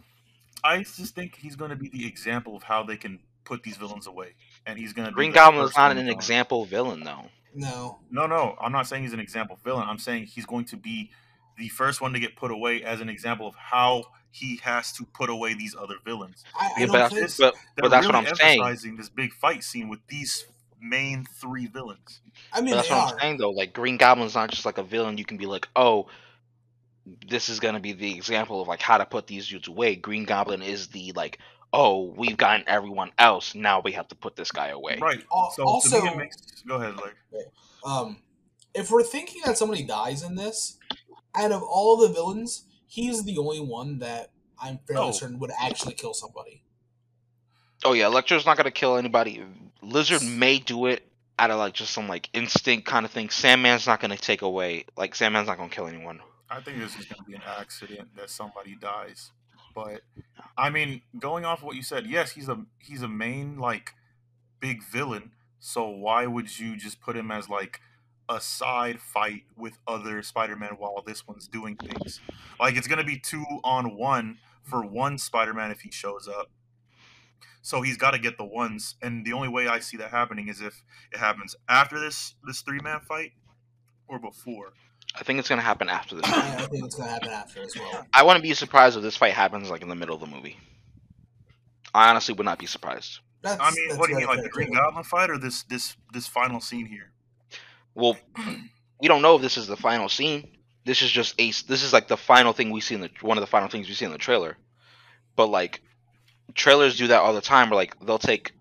I just think he's going to be the example of how they can put these villains away, and he's going to. Green Goblin is not an gone. example villain though. no. No, no, I'm not saying he's an example villain. I'm saying he's going to be the first one to get put away as an example of how he has to put away these other villains. I, I Yeah, but, think. this- but, They're but that's really what I'm saying. emphasizing this big fight scene with these main three villains. I mean, But that's what are. I'm saying though. Like Green Goblin's not just like a villain. You can be like, oh, this is gonna be the example of like how to put these dudes away. Green Goblin is the like, oh, we've gotten everyone else. Now we have to put this guy away. Right. Al- So to also- me, it makes. Go ahead, Larry. Um, if we're thinking that somebody dies in this, out of all the villains, he's the only one that I'm fairly Oh. certain would actually kill somebody. Oh yeah, Electro's not gonna kill anybody. Lizard may do it out of like just some like instinct kind of thing. Sandman's not gonna take away. Like Sandman's not gonna kill anyone. I think this is going to be an accident that somebody dies. But I mean, going off what you said, yes, he's a he's a main like big villain. So why would you just put him as like a side fight with other Spider-Man while this one's doing things? Like it's going to be two on one for one Spider-Man if he shows up. So he's got to get the ones, and the only way I see that happening is if it happens after this this three man fight or before. I think it's gonna happen after this. Yeah, I think it's gonna happen after as well. I wouldn't be surprised if this fight happens like in the middle of the movie. I honestly would not be surprised. That's, I mean, what do you mean, like the Green. Goblin fight, or this this this final scene here? Well, we don't know if this is the final scene. This is just a. This is like the final thing we see in the one of the final things we see in the trailer. But like, trailers do that all the time. Where like they'll take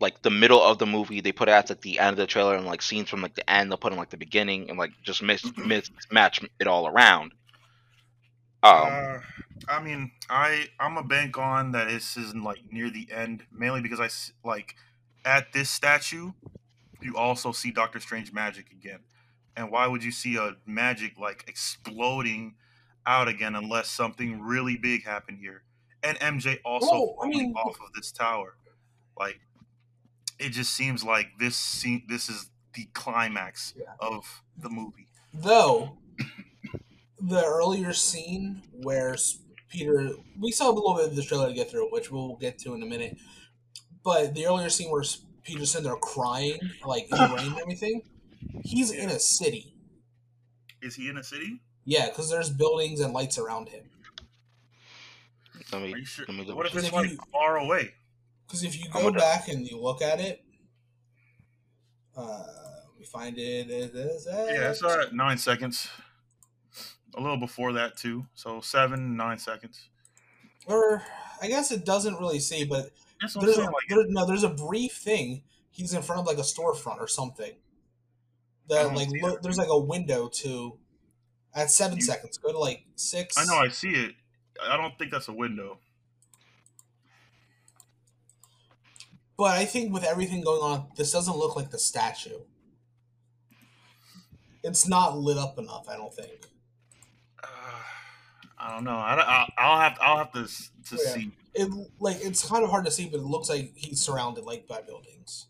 like the middle of the movie, they put it at like, the end of the trailer, and like scenes from like the end, they'll put in like the beginning, and like just mix, mix match it all around. Um, uh, I mean, I I'm a bank on that this isn't like near the end, mainly because I like at this statue, you also see Doctor Strange magic again, and why would you see a magic like exploding out again unless something really big happened here? And MJ also Well, I falling mean- off of this tower, like it just seems like this scene, this is the climax Yeah. of the movie. Though the earlier scene where Peter, we saw a little bit of the trailer to get through, which we'll get to in a minute. But the earlier scene where S- Peter's sitting there crying, like in the rain and everything, he's in a city. Is he in a city? Yeah, because there's buildings and lights around him. let me Are you sure? let me double What if it's like far away? Because if you go gonna- back and you look at it, uh, we find it. It is Yeah, it's at nine seconds. A little before that too. So seven, nine seconds. Or I guess it doesn't really say, but That's what I'm there's a, Like, there, no, there's a brief thing. He's in front of like a storefront or something. That like see look, that. there's like a window to at seven You- seconds. Go to like six. I know I see it. I don't think that's a window. but I think with everything going on, this doesn't look like the statue. It's not lit up enough. I don't think. Uh, I don't know. I, I, I'll have I'll have to to Yeah. see. It like it's kind of hard to see, but it looks like he's surrounded like by buildings.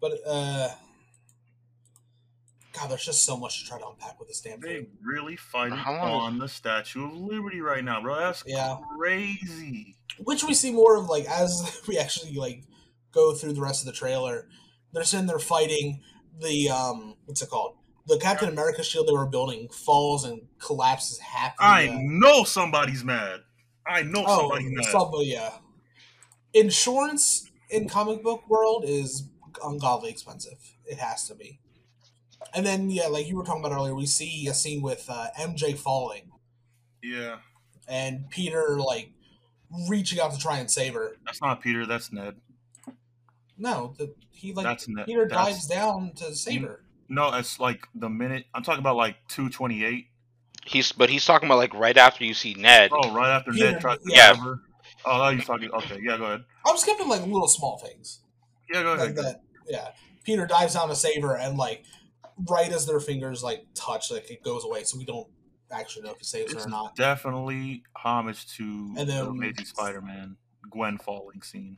But uh, God, there's just so much to try to unpack with this damn They thing. really fighting How is- on the Statue of Liberty right now, bro. That's Yeah. crazy. Which we see more of like as we actually like go through the rest of the trailer. They're sitting there fighting the um what's it called? The Captain America shield they were building falls and collapses half. I uh, know somebody's mad. I know Oh, somebody's mad. somebody, yeah. Insurance in comic book world is ungodly expensive. It has to be. And then, yeah, like you were talking about earlier, we see a scene with uh, MJ falling yeah, and Peter like reaching out to try and save her. that's not Peter. That's Ned. No, the, he like that's Ned. Peter dives down to save her. No, it's like the minute I'm talking about, like two twenty eight. He's but he's talking about like right after you see Ned. Oh, right after Peter- Ned tries to yeah. grab her. Oh, now you're talking. Okay, yeah, go ahead. I'm skipping like little small things Yeah, go like ahead. that. Yeah, Peter dives down to save her, and like right as their fingers like touch, like it goes away, so we don't actually know if he saves her or not. definitely homage to And the then- Amazing Spider-Man Gwen falling scene,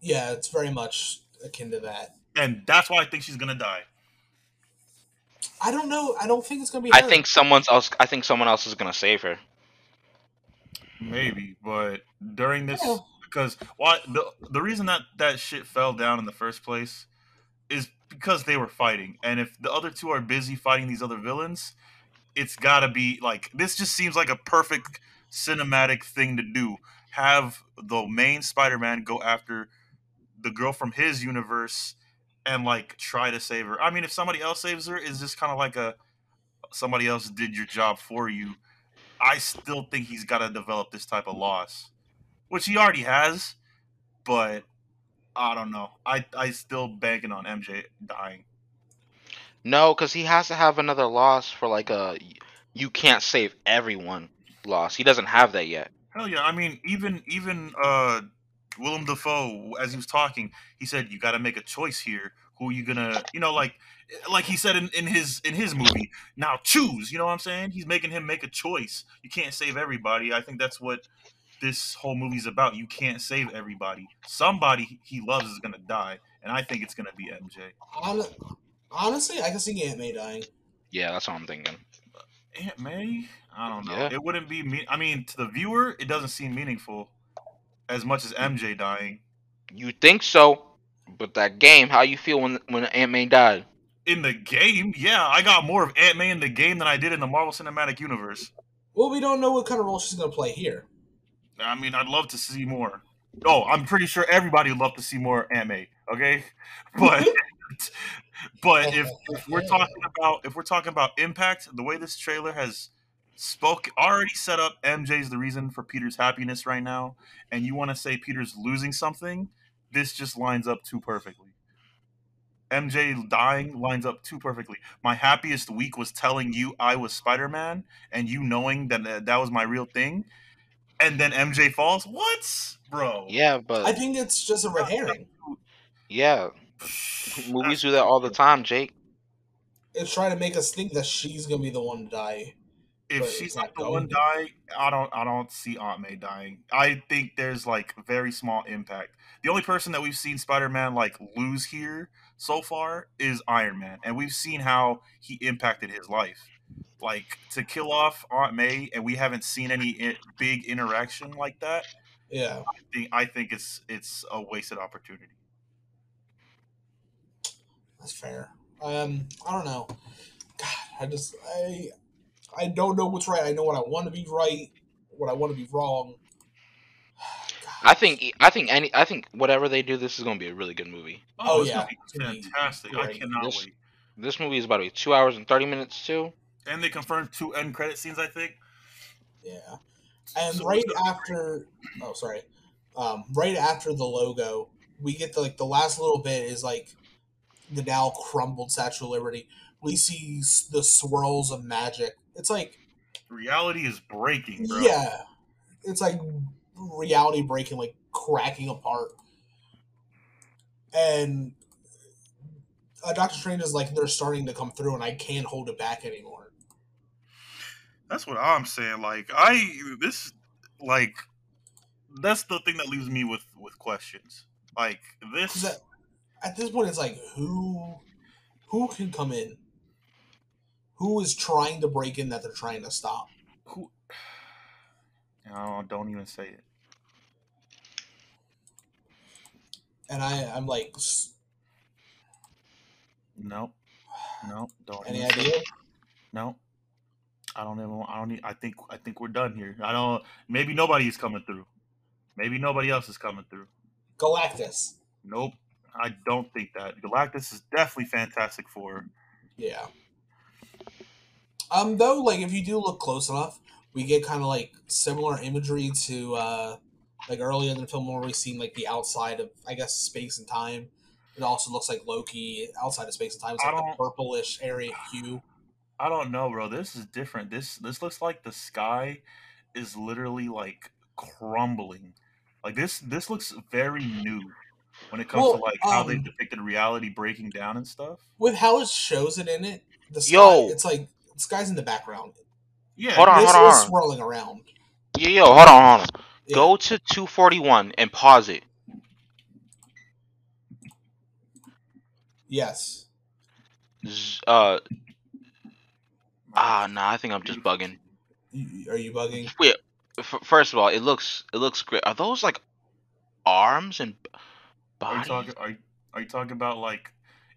Yeah, it's very much akin to that. and that's why I think she's gonna die. I don't know. I don't think it's gonna be. I think someone else. I think someone else is gonna save her. Maybe, but during this, Yeah. because why the the reason that that shit fell down in the first place is because they were fighting, and if the other two are busy fighting these other villains, it's gotta be like this. Just seems like a perfect cinematic thing to do. Have the main Spider-Man go after the girl from his universe and like try to save her. I mean, if somebody else saves her, is just kind of like a somebody else did your job for you. I still think he's got to develop this type of loss, which he already has, but I don't know. I I still banking on MJ dying. No, because he has to have another loss for like a you can't save everyone loss. He doesn't have that yet. Hell yeah! I mean, even even uh, Willem Dafoe, as he was talking, he said you got to make a choice here. Who are you gonna, you know, like like he said in, in his in his movie. Now choose. You know what I'm saying? He's making him make a choice. You can't save everybody. I think that's what this whole movie's about. You can't save everybody. Somebody he loves is gonna die, and I think it's gonna be MJ. Honestly, I can see Aunt May dying. Yeah, that's what I'm thinking. Aunt May? I don't know. Yeah. It wouldn't be me. I mean, to the viewer, it doesn't seem meaningful as much as MJ dying. You think so, but that game, how you feel when when Aunt May died? In the game, yeah, I got more of Aunt May in the game than I did in the Marvel Cinematic Universe. Well, we don't know what kind of role she's gonna play here. I mean, I'd love to see more. Oh, I'm pretty sure everybody would love to see more Aunt May. Okay, but but if, if we're talking about if we're talking about impact, the way this trailer has spoke already set up MJ's the reason for Peter's happiness right now, and you want to say Peter's losing something, this just lines up too perfectly. MJ dying lines up too perfectly. My happiest week was telling you I was Spider Man, and you knowing that uh, that was my real thing, and then MJ falls. What, bro? Yeah, but I think it's just a red herring. yeah, movies do that all the time, Jake. It's trying to make us think that she's gonna be the one to die. If but she's not not the one dying, I don't I don't see Aunt May dying. I think there's like very small impact. The only person that we've seen Spider-Man like lose here so far is Iron Man, and we've seen how he impacted his life. Like to kill off Aunt May, and we haven't seen any I- big interaction like that. Yeah, I think, I think it's it's a wasted opportunity. that's fair. Um, I don't know. God, I just I I don't know what's right. I know what I want to be right, what I want to be wrong. I think I think any I think whatever they do, this is gonna be a really good movie. Oh, it's yeah. gonna It's gonna be be fantastic! I cannot This- wait. This movie is about to be two hours and thirty minutes too. And they confirmed two end credit scenes. I think. Yeah. And So right after, oh sorry, um, right after the logo, we get the, like the last little bit is like the now crumbled Statue of Liberty. We see the swirls of magic. It's like reality is breaking, bro. yeah, it's like reality breaking, like cracking apart. And uh, Doctor Strange is like they're starting to come through, and I can't hold it back anymore. That's what I'm saying. Like I this like that's the thing that leaves me with with questions. Like this. at, at this point, it's like who who can come in? Who is trying to break in that they're trying to stop? who? No, don't even say it. And I I'm like, No, no, don't. any idea? it. No, I don't even. I don't. i think. I think we're done here. I don't. Maybe nobody's coming through. Maybe nobody else is coming through. Galactus. Nope. I don't think that. Galactus is definitely Fantastic Four. Yeah. Um, though, like if you do look close enough, we get kind of like similar imagery to uh, like earlier in the film where we seen like the outside of I guess space and time. It also looks like Loki outside of space and time. It's like don't- purplish area hue. I don't know, bro. This is different. This this looks like the sky is literally like crumbling. Like this this looks very new when it comes Well, to like how they um, depicted reality breaking down and stuff. With how it shows it in it, the sky, Yo. it's like the sky's in the background. Yeah. Hold on, this hold on, is swirling around. Yo, yo, hold on, hold on. Yeah. Go to 241 and pause it. Yes. Z- uh, ah, nah. I think I'm just bugging. Are you bugging? F- first of all, it looks it looks great. Are those like arms and b- Are you talking are you, are you talking about like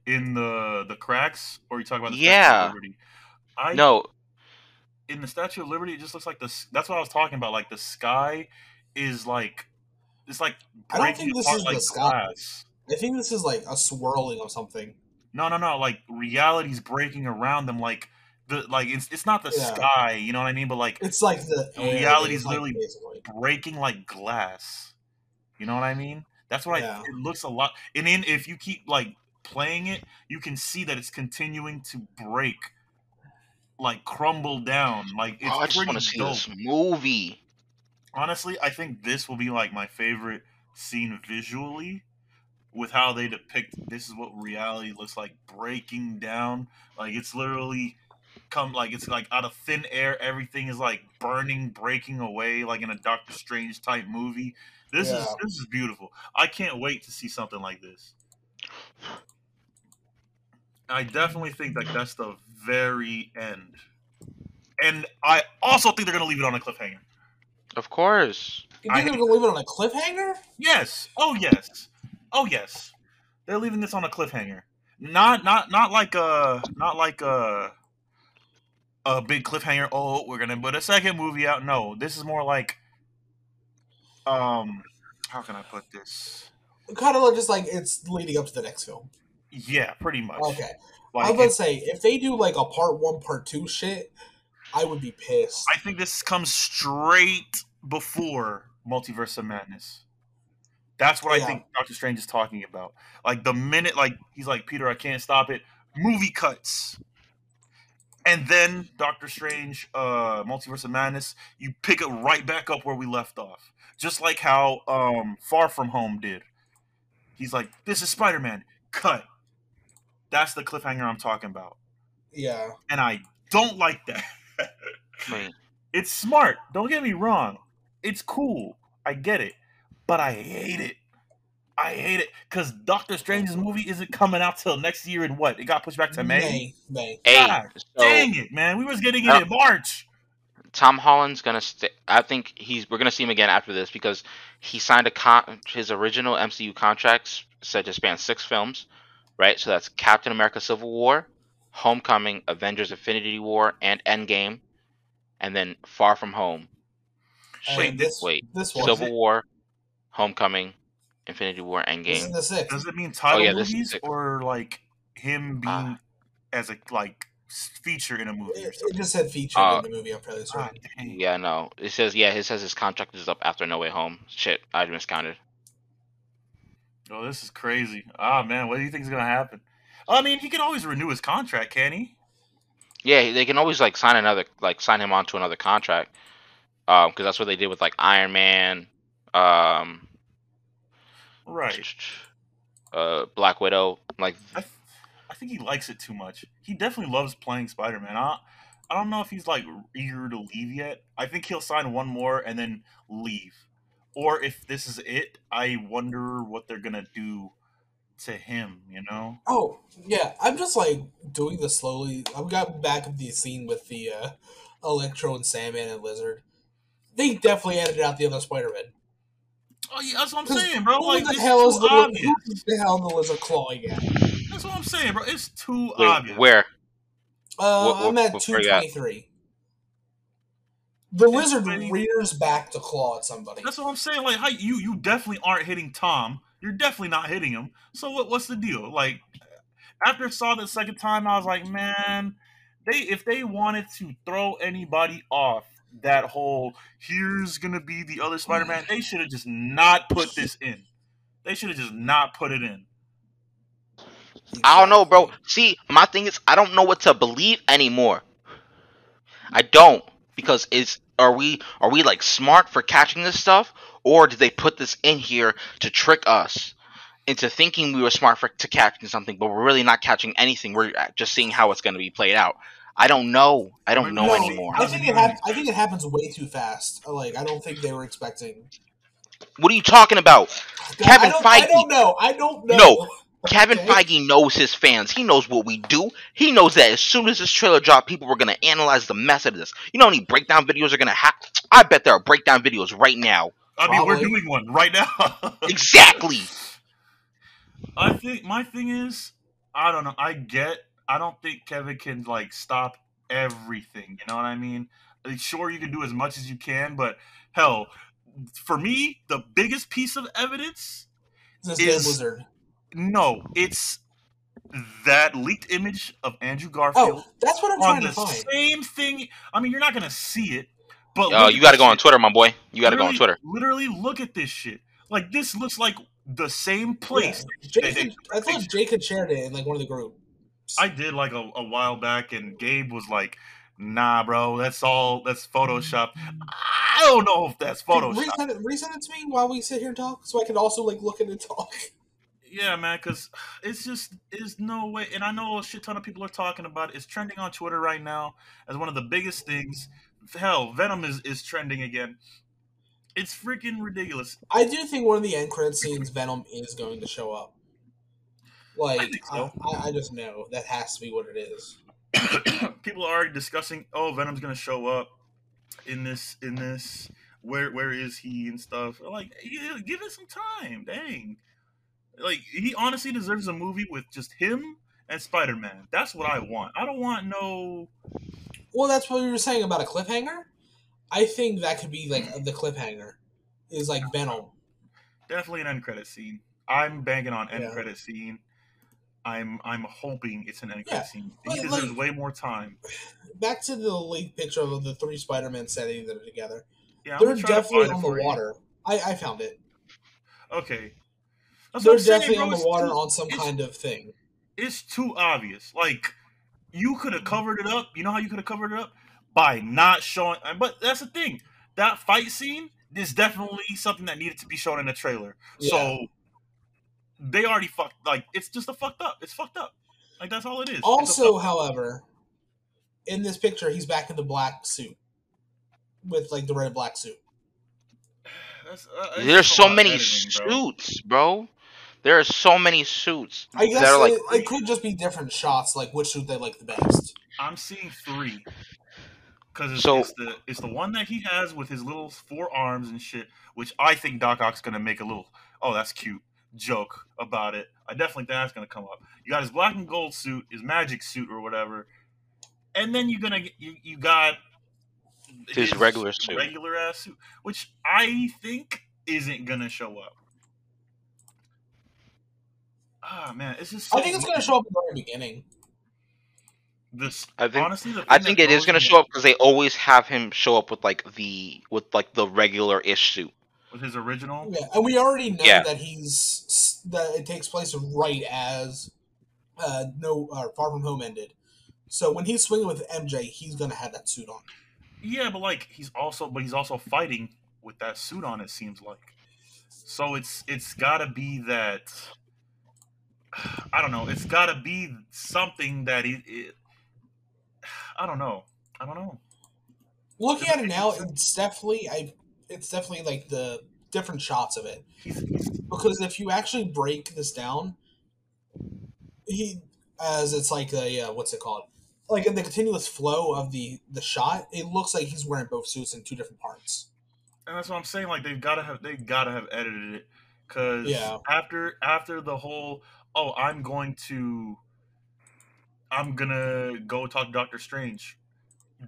in the the cracks or are you talking about the Yeah. Statue of Liberty? I No, in the Statue of Liberty, it just looks like this. That's what I was talking about. Like the sky is like it's like I don't breaking think this apart is the like sky. glass. I think this is like a swirling of something. No, no, no. Like reality's breaking around them. Like the like it's it's not the Yeah. sky. You know what I mean? But like It's like the Reality's like, literally- basically. breaking like glass. You know what I mean? That's what Yeah. I. It looks a lot. And then if you keep like playing it, you can see that it's continuing to break, like crumble down. Like it's oh, I just pretty want to see dope. this movie. honestly, I think this will be like my favorite scene visually with how they depict this is what reality looks like breaking down. Like it's literally come like it's like out of thin air, everything is like burning, breaking away, like in a Doctor Strange type movie. This is this is beautiful. I can't wait to see something like this. I definitely think that that's the very end. And I also think they're gonna leave it on a cliffhanger. Of course. You I think they're gonna leave it on a cliffhanger? Yes. Oh yes. Oh yes. They're leaving this on a cliffhanger. Not not not like a not like a a big cliffhanger. Oh, we're gonna put a second movie out. No, this is more like um how can I put this? Kind of just like it's leading up to the next film. Yeah, pretty much. Okay, I Like was gonna say if they do like a part one, part two shit, I would be pissed. I think this comes straight before Multiverse of Madness. That's what I think Doctor Strange is talking about. Like the minute, like he's like Peter, I can't stop it. Movie cuts, and then Doctor Strange, uh, Multiverse of Madness, you pick it right back up where we left off, just like how um, Far From Home did. He's like, "This is Spider Man." Cut. That's the cliffhanger I'm talking about, yeah, and I don't like that. Wait, It's smart. Don't get me wrong. It's cool. I get it. But I hate it. I hate it because Doctor Strange's movie isn't coming out till next year. And what? It got pushed back to May. May, May. hey, God so Dang it, man! We was getting it Uh, in March. Tom Holland's gonna stay. I think he's. We're gonna see him again after this because he signed a con. His original MCU contracts said to span six films, right? So that's Captain America: Civil War, Homecoming, Avengers: Infinity War, and Endgame, and then Far From Home. And Wait, this, wait. this one, Civil War, Homecoming, Infinity War, this is Endgame. the sixth. Does it mean title Oh, yeah, this movies or like him being Ah. as a like feature in a movie or It, it just said featured Uh, in the movie. I'm fairly certain. God dang. Yeah, no. It says yeah. It says his contract is up after No Way Home. Shit, I miscounted. Oh, this is crazy. Ah, man, what do you think is gonna happen? I mean, he can always renew his contract, can he? Yeah, they can always like sign another, like sign him onto another contract, um, because that's what they did with like Iron Man, um, Right. uh, Black Widow. Like, I, th- I think he likes it too much. He definitely loves playing Spider Man. I, I don't know if he's like eager to leave yet. I think he'll sign one more and then leave. Or if this is it, I wonder what they're gonna do to him. You know? Oh yeah, I'm just like doing this slowly. I've got back of the scene with the uh, Electro and Sandman and Lizard. They definitely edited out the other Spider-Man. Oh yeah, that's what I'm 'Cause saying, bro. Who Like the it's hell is too the obvious. who the hell is the lizard clawing at? That's what I'm saying, bro. It's too Wait, obvious. where? Uh, What- what- I'm at what two are you at? twenty three. The It's lizard pretty- rears back to claw at somebody. That's what I'm saying. Like, how you you definitely aren't hitting Tom. You're definitely not hitting him. So what? What's the deal? Like, after I saw the second time, I was like, man, they if they wanted to throw anybody off that whole here's gonna be the other Spider-Man, they should have just not put this in. They should have just not put it in. I don't know, bro. See, my thing is, I don't know what to believe anymore. I don't because it's are we are we like smart for catching this stuff, or did they put this in here to trick us into thinking we were smart for to catching something, but we're really not catching anything. We're just seeing how it's going to be played out. I don't know. I don't know No, anymore. I think it hap- I think it happens way too fast. Like I don't think they were expecting. What are you talking about? Kevin I don't, I don't know. I don't know. No. Kevin Okay. Feige knows his fans. He knows what we do. He knows that as soon as this trailer dropped, people were gonna analyze the mess of this. You know how many breakdown videos are gonna have? I bet there are breakdown videos right now. I mean, we're doing one right now. Exactly. I think my thing is, I don't know. I get. I don't think Kevin can like stop everything. You know what I mean? Like, sure, you can do as much as you can, but hell, for me, the biggest piece of evidence, This is- damn wizard. No, it's that leaked image of Andrew Garfield Oh, that's what I'm on trying to find. On the same thing. I mean, you're not gonna see it, but Oh, you gotta this go on. Twitter, my boy. You gotta go on Twitter. Literally, look at this shit. Like this looks like the same place. Yeah. Jake, they- I thought Jake had shared it in like one of the groups. I did like a, a while back, and Gabe was like, "Nah, bro, that's all. That's Photoshop." I don't know if that's Photoshop. Resend it, resend it to me while we sit here and talk, so I can also like look at it and talk. Yeah, man, because it's just there's no way. And I know a shit ton of people are talking about it. It's trending on Twitter right now as one of the biggest things. Hell, Venom is is trending again. It's freaking ridiculous. I do think one of the end credit scenes, Venom is going to show up. Like, I so. I, I just know that has to be what it is. people are already discussing oh venom's gonna show up in this in this where where is he and stuff like yeah, give it some time dang like he honestly deserves a movie with just him and spider-man that's what i want i don't want no Well, that's what you were saying about a cliffhanger. I think that could be like the cliffhanger is like Venom. definitely an end credit scene i'm banking on end Yeah. credit scene i'm i'm hoping it's an end Yeah, credit scene but, he deserves like- way more time Back to the leaked picture of the three Spider-Man setting that are together. yeah I'm They're gonna try to definitely on the you. water. I, I found it. okay that's They're I'm saying, definitely bro. on the water too- on some kind of thing. it's too obvious. Like you could have covered it up. You know how you could have covered it up by not showing. But that's the thing. That fight scene is definitely something that needed to be shown in the trailer. So they already fucked. Like it's just a fucked up. It's fucked up. Like that's all it is. Also, however, in this picture, he's back in the black suit with like the red and black suit. that's, uh, There's so many editing, bro. suits, bro. There are so many suits I guess that are like it, it could just be different shots, like which suit they like the best. I'm seeing three. Because it's, So- it's the it's the one that he has with his little four arms and shit, which I think Doc Ock's gonna make a little oh that's cute joke about it. I definitely think that's gonna come up. You got his black and gold suit, his magic suit or whatever, and then you're gonna you, you got His regular suit. regular ass suit, which I think isn't gonna show up. Ah man, it's just. I think it's going to show up in the very beginning. This I think- honestly, the I think it is gonna show up because they always have him show up with like the with like the regular ish suit. with his original. Yeah, and we already know Yeah. that he's that it takes place right as uh, no uh, Far From Home ended. So when he's swinging with MJ, he's going to have that suit on. Yeah, but like he's also but he's also fighting with that suit on. It seems like. So it's it's got to be that. I don't know. It's got to be something that it, it. I don't know. I don't know. Looking at it now, it's definitely I. It's definitely like the different shots of it because if you actually break this down, he as it's like a uh, what's it called? Like in the continuous flow of the the shot, it looks like he's wearing both suits in two different parts. and that's what I'm saying. Like they've got to have they got to have edited it because Yeah. after after the whole oh I'm going to I'm gonna go talk to Doctor Strange.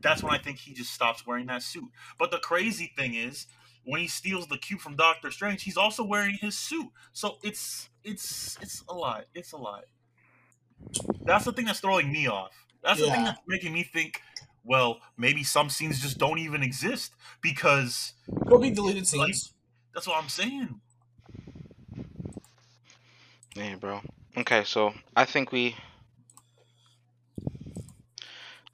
That's when I think he just stops wearing that suit. But the crazy thing is, when he steals the cube from Doctor Strange, he's also wearing his suit. So it's it's it's a lot. It's a lot. That's the thing that's throwing me off. That's the thing that's making me think. Well, maybe some scenes just don't even exist because Could be deleted scenes. that's what I'm saying. Man, bro. Okay, so I think we,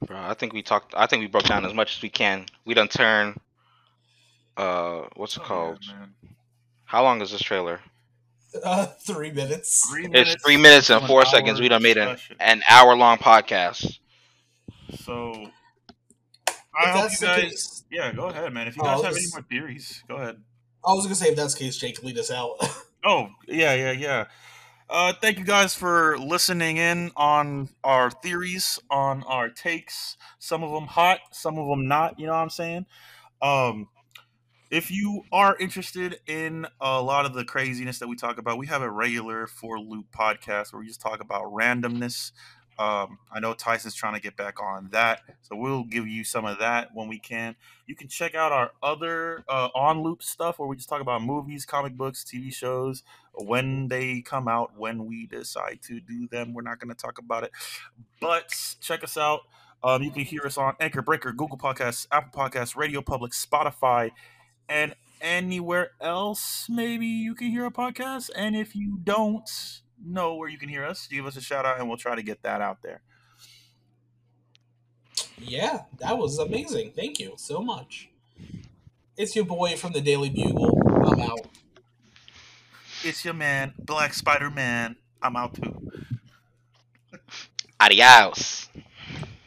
bro. I think we talked. I think we broke down as much as we can. We done turn. Uh, what's it Oh, called? man. How long is this trailer? Uh, three minutes. Three It's three minutes to and an four seconds. hour We done made an, an hour long podcast. So If I hope you guys. case, Yeah, go ahead, man. If you Oh, guys have any this- more theories, go ahead. I was gonna say if that's the case, Jake, lead us out. Oh, yeah, yeah, yeah. Uh, thank you guys for listening in on our theories, on our takes. Some of them hot, some of them not. You know what I'm saying? Um, if you are interested in a lot of the craziness that we talk about, we have a regular FourLoop podcast where we just talk about randomness. Um, I know Tyson's trying to get back on that, so we'll give you some of that when we can. You can check out our other uh, on loop stuff where we just talk about movies, comic books, TV shows, when they come out, when we decide to do them. We're not going to talk about it, but check us out. Um, you can hear us on Anchor Breaker, Google Podcasts, Apple Podcasts, Radio Public, Spotify, and anywhere else. Maybe you can hear a podcast. And if you don't know where you can hear us, give us a shout out and we'll try to get that out there. yeah, that was amazing. Thank you so much. It's your boy from the Daily Bugle. I'm out. It's your man, Black Spider Man. I'm out too. Adios.